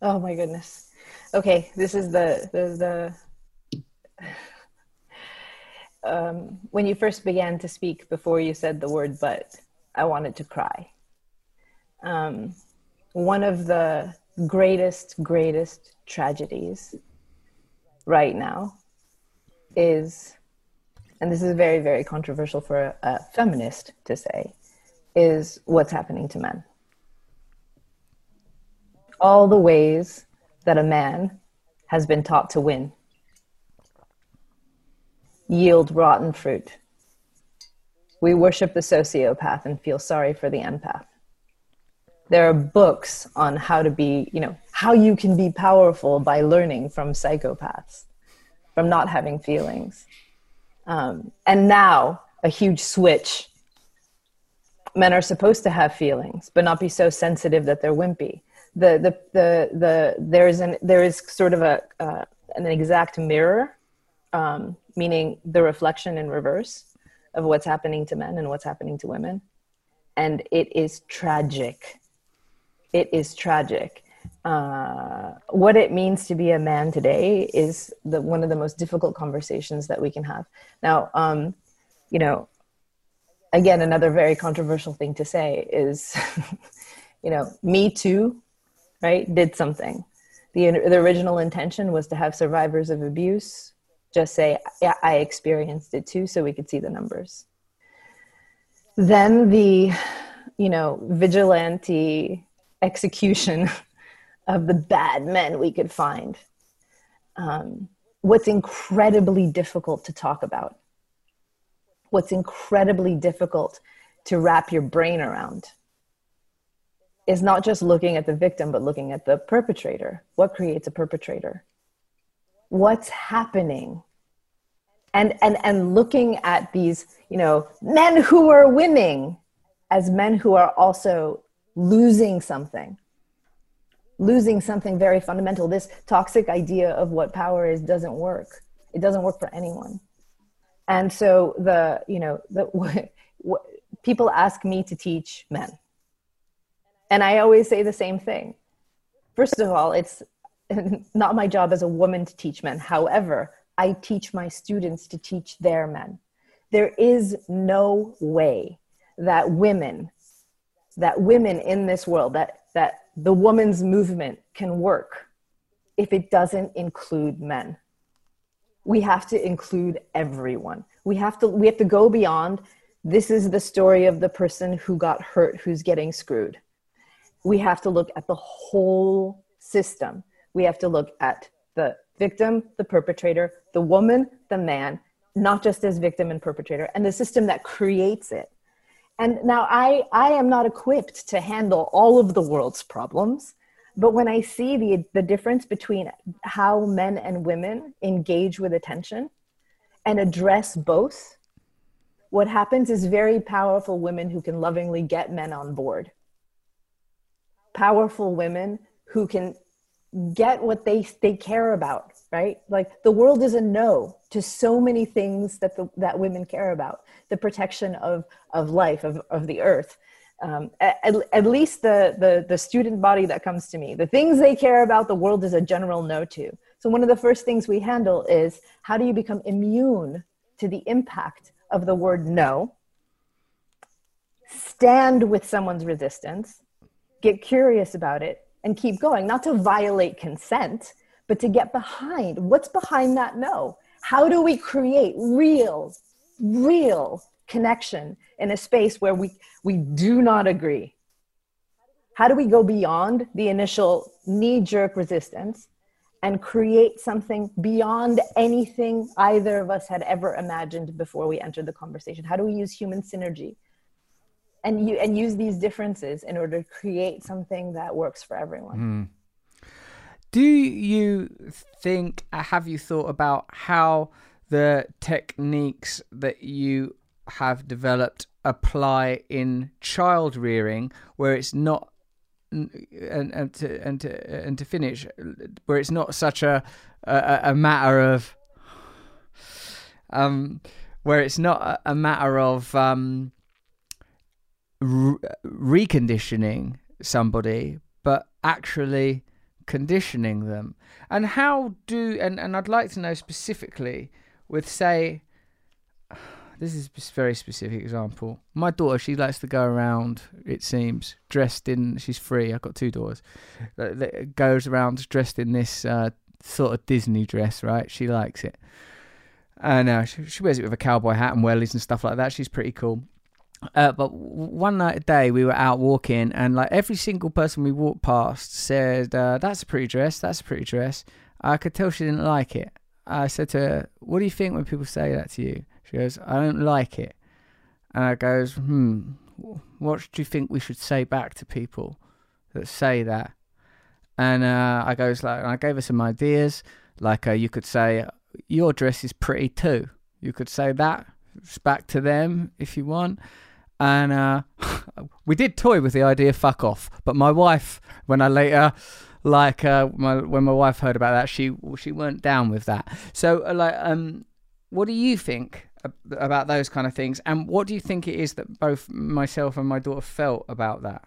Oh my goodness. Okay this is the the, the um, when you first began to speak before you said the word but i wanted to cry. Um, one of the greatest greatest tragedies right now is and this is very, very controversial for a, a feminist to say, is what's happening to men. All the ways that a man has been taught to win yield rotten fruit. We worship the sociopath and feel sorry for the empath. There are books on how to be, you know, how you can be powerful by learning from psychopaths, from not having feelings. Um, and now a huge switch. Men are supposed to have feelings, but not be so sensitive that they're wimpy. The, the, the, the, there, is an, there is sort of a, uh, an exact mirror, um, meaning the reflection in reverse of what's happening to men and what's happening to women. And it is tragic. It is tragic. Uh, what it means to be a man today is the, one of the most difficult conversations that we can have. Now, um, you know, again, another very controversial thing to say is, you know, Me Too, right, did something. The, the original intention was to have survivors of abuse just say, yeah, I experienced it too, so we could see the numbers. Then the, you know, vigilante execution of the bad men we could find. Um, what's incredibly difficult to talk about what's incredibly difficult to wrap your brain around is not just looking at the victim, but looking at the perpetrator. What creates a perpetrator? What's happening? And, and, and looking at these, you know, men who are winning as men who are also losing something, losing something very fundamental. This toxic idea of what power is doesn't work. It doesn't work for anyone. And so the you know the what, what, people ask me to teach men. And i always say the same thing. First of all it's not my job as a woman to teach men. However i teach my students to teach their men. There is no way that women that women in this world that that the woman's movement can work if it doesn't include men. We have to include everyone. We have to we have to go beyond this is the story of the person who got hurt who's getting screwed. We have to look at the whole system. We have to look at the victim the perpetrator the woman the man not just as victim and perpetrator and the system that creates it and now i i am not equipped to handle all of the world's problems but when I see the, the difference between how men and women engage with attention and address both, what happens is very powerful women who can lovingly get men on board. Powerful women who can get what they, they care about, right? Like the world is a no to so many things that, the, that women care about the protection of, of life, of, of the earth, um, at, at, least the, the, the student body that comes to me, the things they care about, the world is a general no to. So one of the first things we handle is how do you become immune to the impact of the word no? Stand with someone's resistance, get curious about it, and keep going. Not to violate consent, but to get behind what's behind that no. How do we create real, real connection in a space where we, we do not agree? How do we go beyond the initial knee jerk resistance and create something beyond anything either of us had ever imagined before we entered the conversation? How do we use human synergy and, you, and use these differences in order to create something that works for everyone? Mm. Do you think, have you thought about how the techniques that you have developed apply in child rearing where it's not and, and to and to and to finish where it's not such a a, a matter of um where it's not a, a matter of um re- reconditioning somebody but actually conditioning them and how do and and I'd like to know specifically with say this is a very specific example. My daughter, she likes to go around. It seems dressed in. She's free. I've got two daughters. Goes around dressed in this uh, sort of Disney dress. Right? She likes it, and uh, she, she, wears it with a cowboy hat and wellies and stuff like that. She's pretty cool. Uh, but one night a day we were out walking, and like every single person we walked past said, uh, "That's a pretty dress. That's a pretty dress." I could tell she didn't like it. I said to her, "What do you think when people say that to you?" She goes, I don't like it. And I goes, hmm, what do you think we should say back to people that say that? And uh, I goes like, I gave her some ideas. Like uh, you could say, your dress is pretty too. You could say that back to them if you want. And uh, we did toy with the idea, fuck off. But my wife, when I later like uh, my, when my wife heard about that, she she weren't down with that. So, uh, like, um, what do you think about those kind of things, and what do you think it is that both myself and my daughter felt about that?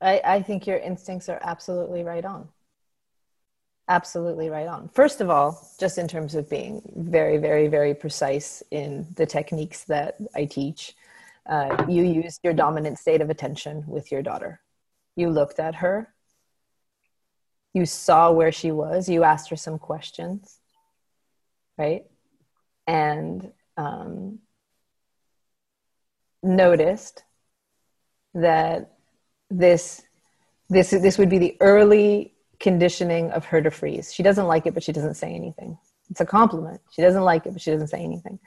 I, I think your instincts are absolutely right on. Absolutely right on. First of all, just in terms of being very, very, very precise in the techniques that I teach, uh, you used your dominant state of attention with your daughter. You looked at her, you saw where she was, you asked her some questions, right? And um, noticed that this this this would be the early conditioning of her to freeze. She doesn't like it, but she doesn't say anything. It's a compliment. She doesn't like it, but she doesn't say anything.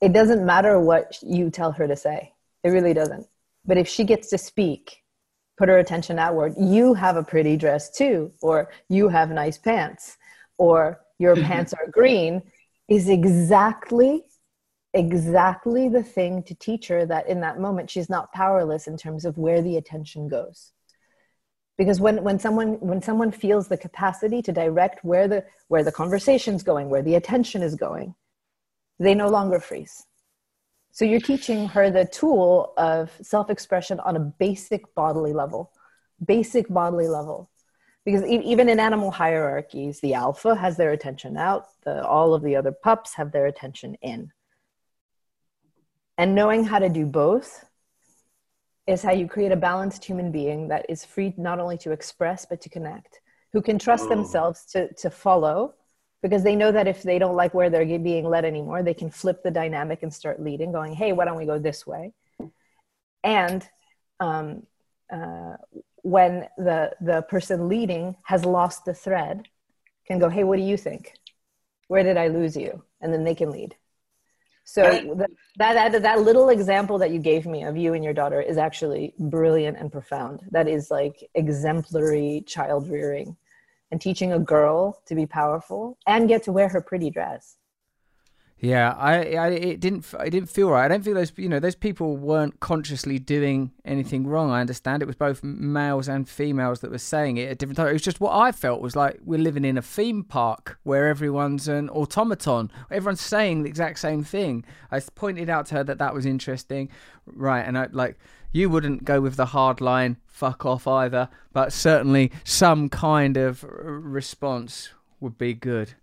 It doesn't matter what you tell her to say. It really doesn't. But if she gets to speak, put her attention outward. You have a pretty dress too, or you have nice pants, or your pants are green, is exactly exactly the thing to teach her that in that moment she's not powerless in terms of where the attention goes because when, when someone when someone feels the capacity to direct where the where the conversation's going where the attention is going they no longer freeze. So you're teaching her the tool of self-expression on a basic bodily level basic bodily level. Because even in animal hierarchies the alpha has their attention out the, all of the other pups have their attention in. And knowing how to do both is how you create a balanced human being that is free not only to express but to connect, who can trust oh. themselves to, to follow because they know that if they don't like where they're being led anymore, they can flip the dynamic and start leading, going, hey, why don't we go this way? And um, uh, when the, the person leading has lost the thread, can go, hey, what do you think? Where did I lose you? And then they can lead. So that, that that little example that you gave me of you and your daughter is actually brilliant and profound. That is like exemplary child rearing and teaching a girl to be powerful and get to wear her pretty dress. Yeah, I, I, it didn't, it didn't feel right. I don't feel those, you know, those people weren't consciously doing anything wrong. I understand it was both males and females that were saying it at different times. It was just what I felt was like we're living in a theme park where everyone's an automaton. Everyone's saying the exact same thing. I pointed out to her that that was interesting, right? And I like you wouldn't go with the hard line, fuck off either, but certainly some kind of response would be good.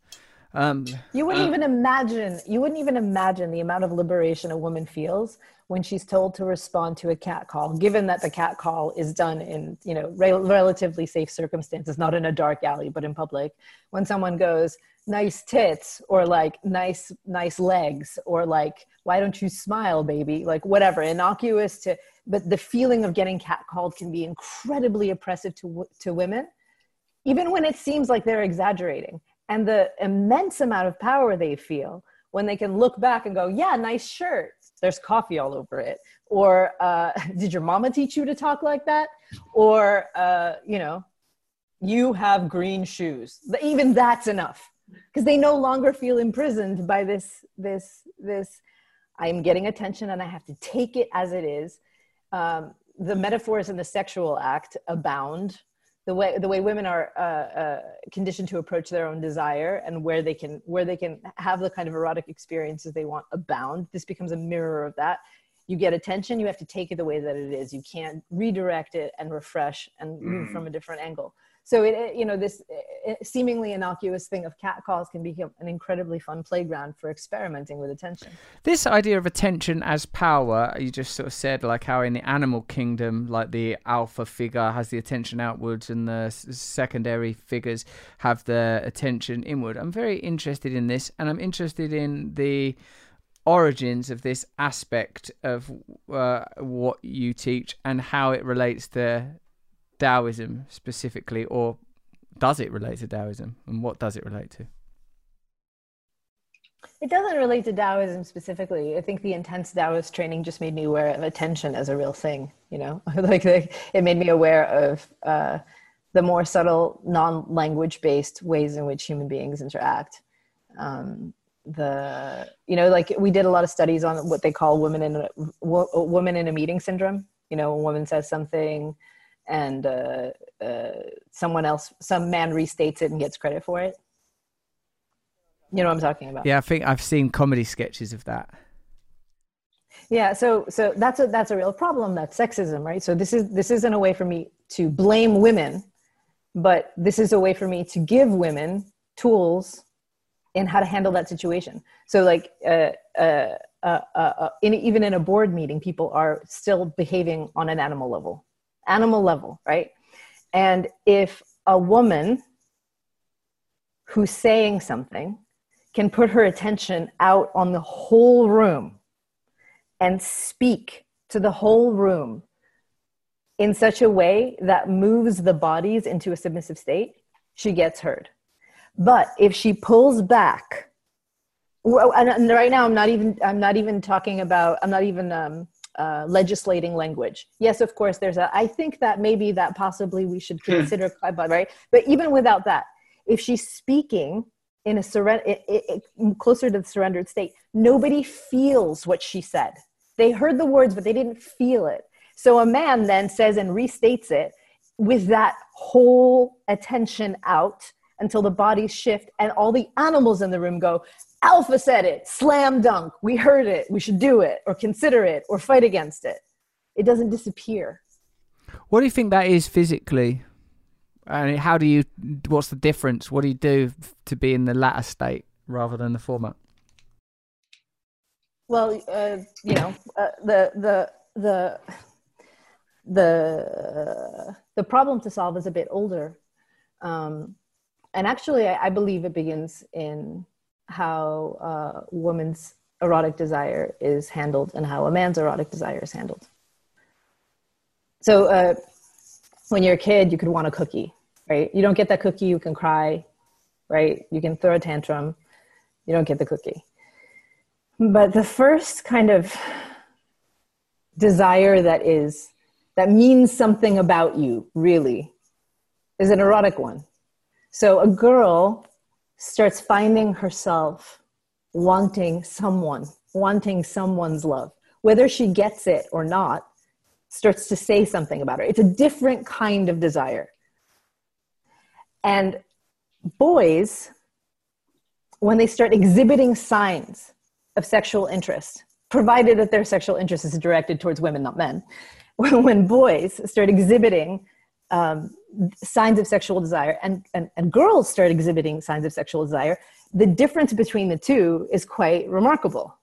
Um, you wouldn't uh, even imagine. You wouldn't even imagine the amount of liberation a woman feels when she's told to respond to a cat call, given that the cat call is done in you know re- relatively safe circumstances, not in a dark alley, but in public. When someone goes, "Nice tits," or like "Nice, nice legs," or like "Why don't you smile, baby?" Like whatever, innocuous to. But the feeling of getting cat called can be incredibly oppressive to to women, even when it seems like they're exaggerating and the immense amount of power they feel when they can look back and go, yeah, nice shirt. There's coffee all over it. Or uh, did your mama teach you to talk like that? Or, uh, you know, you have green shoes. Even that's enough because they no longer feel imprisoned by this, this, this, I'm getting attention and I have to take it as it is. Um, the metaphors in the sexual act abound the way the way women are uh, uh, conditioned to approach their own desire and where they can where they can have the kind of erotic experiences they want abound this becomes a mirror of that. You get attention you have to take it the way that it is. You can't redirect it and refresh and move mm. from a different angle so it, it you know this it, seemingly innocuous thing of cat calls can become an incredibly fun playground for experimenting with attention. This idea of attention as power you just sort of said like how in the animal kingdom like the alpha figure has the attention outwards and the secondary figures have the attention inward. I'm very interested in this and i'm interested in the origins of this aspect of uh, what you teach and how it relates to Taoism specifically, or does it relate to Taoism, and what does it relate to? It doesn't relate to Taoism specifically. I think the intense Taoist training just made me aware of attention as a real thing. You know, like, it made me aware of uh, the more subtle, non-language based ways in which human beings interact. Um, the you know, like we did a lot of studies on what they call women in a, woman in a meeting syndrome. You know, a woman says something and uh, uh, someone else, some man restates it and gets credit for it. You know what I'm talking about? Yeah, I think I've seen comedy sketches of that. Yeah, so so that's a that's a real problem. That's sexism, right? So this is this isn't a way for me to blame women, but this is a way for me to give women tools in how to handle that situation. So like uh, uh, uh, uh, uh in, even in a board meeting, people are still behaving on an animal level, animal level, right? And if a woman who's saying something can put her attention out on the whole room and speak to the whole room in such a way that moves the bodies into a submissive state, she gets heard. But if she pulls back, and right now I'm not even I'm not even talking about I'm not even um, uh, legislating language. Yes, of course, there's a. I think that maybe that possibly we should hmm. consider, right? But even without that, if she's speaking in a surrender, closer to the surrendered state, nobody feels what she said. They heard the words, but they didn't feel it. So a man then says and restates it with that whole attention out until the bodies shift and all the animals in the room go, Alpha said it, slam dunk, we heard it, we should do it, or consider it, or fight against it. It doesn't disappear. What do you think that is physically? And how do you, what's the difference? What do you do to be in the latter state rather than the former? Well, uh, you know, uh, the, the, the, the, the problem to solve is a bit older. Um, and actually, I, I, believe it begins in how a uh, woman's erotic desire is handled and how a man's erotic desire is handled. So, uh, when you're a kid, you could want a cookie, right? You don't get that cookie, you can cry, right? You can throw a tantrum, you don't get the cookie. But the first kind of desire that is that means something about you, really, is an erotic one so a girl starts finding herself wanting someone, wanting someone's love, whether she gets it or not, starts to say something about her. It's a different kind of desire. And boys, when they start exhibiting signs of sexual interest, provided that their sexual interest is directed towards women, not men, when boys start exhibiting um, signs of sexual desire and, and, and girls start exhibiting signs of sexual desire, the difference between the two is quite remarkable.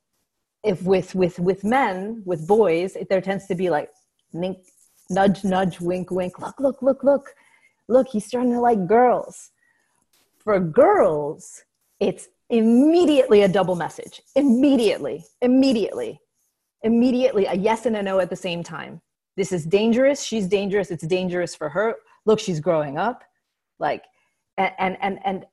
If with, with, with men, with boys, there tends to be like nink, nudge, nudge, wink, wink, look, look, look, look, look, he's starting to like girls. For girls, it's immediately a double message. Immediately, immediately, immediately a yes and a no at the same time. This is dangerous. She's dangerous. It's dangerous for her look she's growing up like and and and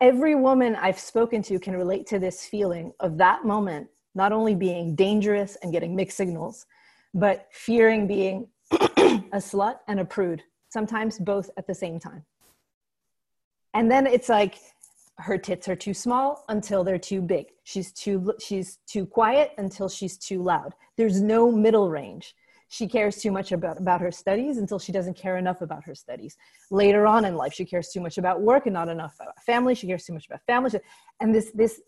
every woman i've spoken to can relate to this feeling of that moment not only being dangerous and getting mixed signals but fearing being a slut and a prude sometimes both at the same time and then it's like her tits are too small until they're too big she's too she's too quiet until she's too loud there's no middle range she cares too much about, about her studies until she doesn't care enough about her studies. Later on in life, she cares too much about work and not enough about family. She cares too much about family. And this, this,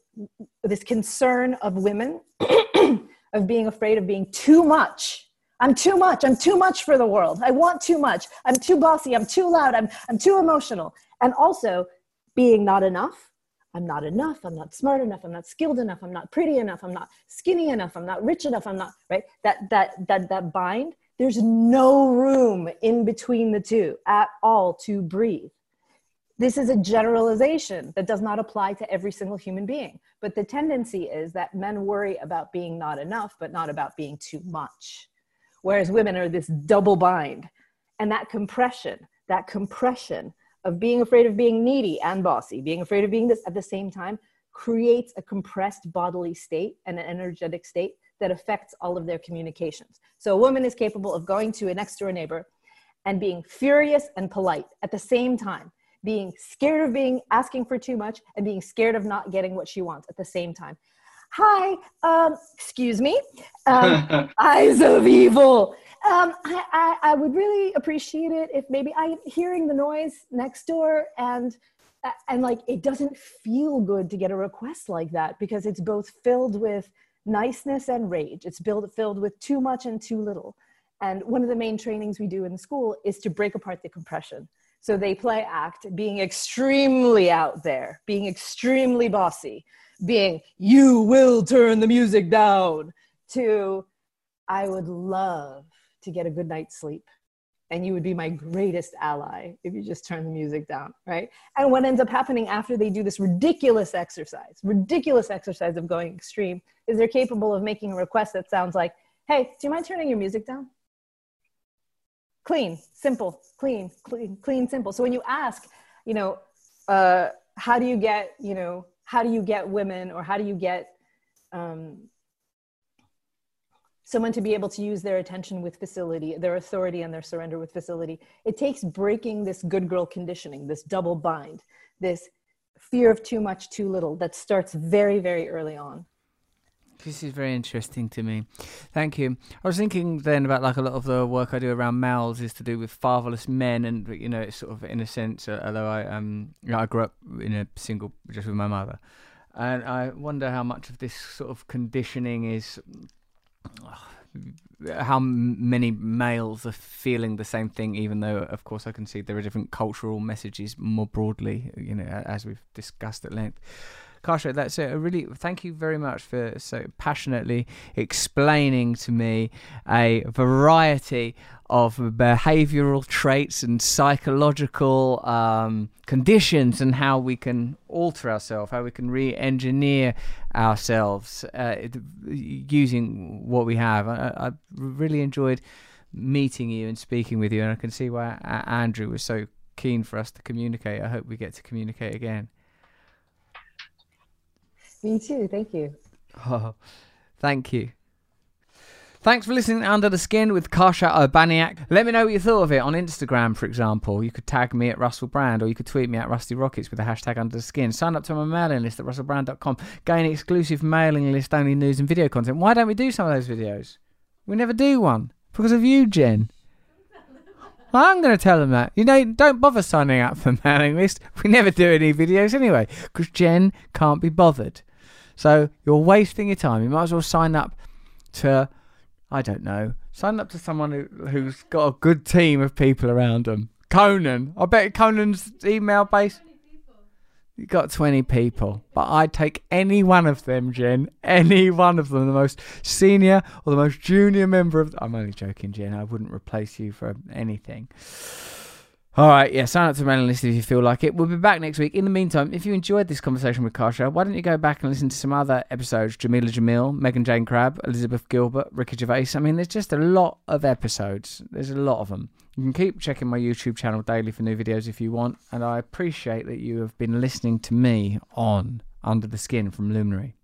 this concern of women, of being afraid of being too much. I'm too much. I'm too much for the world. I want too much. I'm too bossy. I'm too loud. I'm, I'm too emotional. And also being not enough I'm not enough. I'm not smart enough. I'm not skilled enough. I'm not pretty enough. I'm not skinny enough. I'm not rich enough. I'm not right. That that that that bind. There's no room in between the two at all to breathe. This is a generalization that does not apply to every single human being. But the tendency is that men worry about being not enough, but not about being too much. Whereas women are this double bind. And that compression, that compression of being afraid of being needy and bossy, being afraid of being this at the same time, creates a compressed bodily state and an energetic state that affects all of their communications. So a woman is capable of going to a next door neighbor and being furious and polite at the same time, being scared of being asking for too much and being scared of not getting what she wants at the same time. Hi, um, excuse me, um, eyes of evil. Um, I, I, I would really appreciate it if maybe I'm hearing the noise next door and and like it doesn't feel good to get a request like that because it's both filled with niceness and rage. It's built, filled with too much and too little. And one of the main trainings we do in school is to break apart the compression. So they play act being extremely out there, being extremely bossy, being, you will turn the music down, to, I would love to get a good night's sleep. And you would be my greatest ally if you just turn the music down, right? And what ends up happening after they do this ridiculous exercise, ridiculous exercise of going extreme, is they're capable of making a request that sounds like, hey, do you mind turning your music down? Clean, simple, clean, clean, clean, simple. So when you ask, you know, uh, how do you get, you know, how do you get women or how do you get um, someone to be able to use their attention with facility, their authority and their surrender with facility. It takes breaking this good girl conditioning, this double bind, this fear of too much, too little that starts very, very early on. This is very interesting to me. Thank you. I was thinking then about like a lot of the work I do around males is to do with fatherless men, and you know, it's sort of in a sense, uh, although I um, you know, I grew up in a single just with my mother, and I wonder how much of this sort of conditioning is how many males are feeling the same thing, even though, of course, I can see there are different cultural messages more broadly, you know, as we've discussed at length. Kasia, that's it. Really, thank you very much for so passionately explaining to me a variety of behavioral traits and psychological um, conditions and how we can alter ourselves, how we can re engineer ourselves uh, using what we have. I, I, really enjoyed meeting you and speaking with you, and I can see why Andrew was so keen for us to communicate. I hope we get to communicate again. Me too. Thank you. Oh, thank you. Thanks for listening Under the Skin with Kasia Urbaniak. Let me know what you thought of it on Instagram, for example. You could tag me at Russell Brand or you could tweet me at Rusty Rockets with the hashtag Under the Skin. Sign up to my mailing list at russellbrand.com. Gain exclusive mailing list only news and video content. Why don't we do some of those videos? We never do one because of you, Jen. I'm going to tell them that. You know, don't bother signing up for mailing list. We never do any videos anyway because Jen can't be bothered. So you're wasting your time. You might as well sign up to, I don't know, sign up to someone who, who's got a good team of people around them. Conan. I bet Conan's email base. You got 20 people, but I'd take any one of them, Jen. Any one of them, the most senior or the most junior member of. I'm only joking, Jen. I wouldn't replace you for anything. All right, yeah, sign up to the mailing list if you feel like it. We'll be back next week. In the meantime, if you enjoyed this conversation with Kasia, why don't you go back and listen to some other episodes? Jameela Jamil, Megan Jane Crabbe, Elizabeth Gilbert, Ricky Gervais. I mean, there's just a lot of episodes. There's a lot of them. You can keep checking my YouTube channel daily for new videos if you want, and I appreciate that you have been listening to me on Under the Skin from Luminary.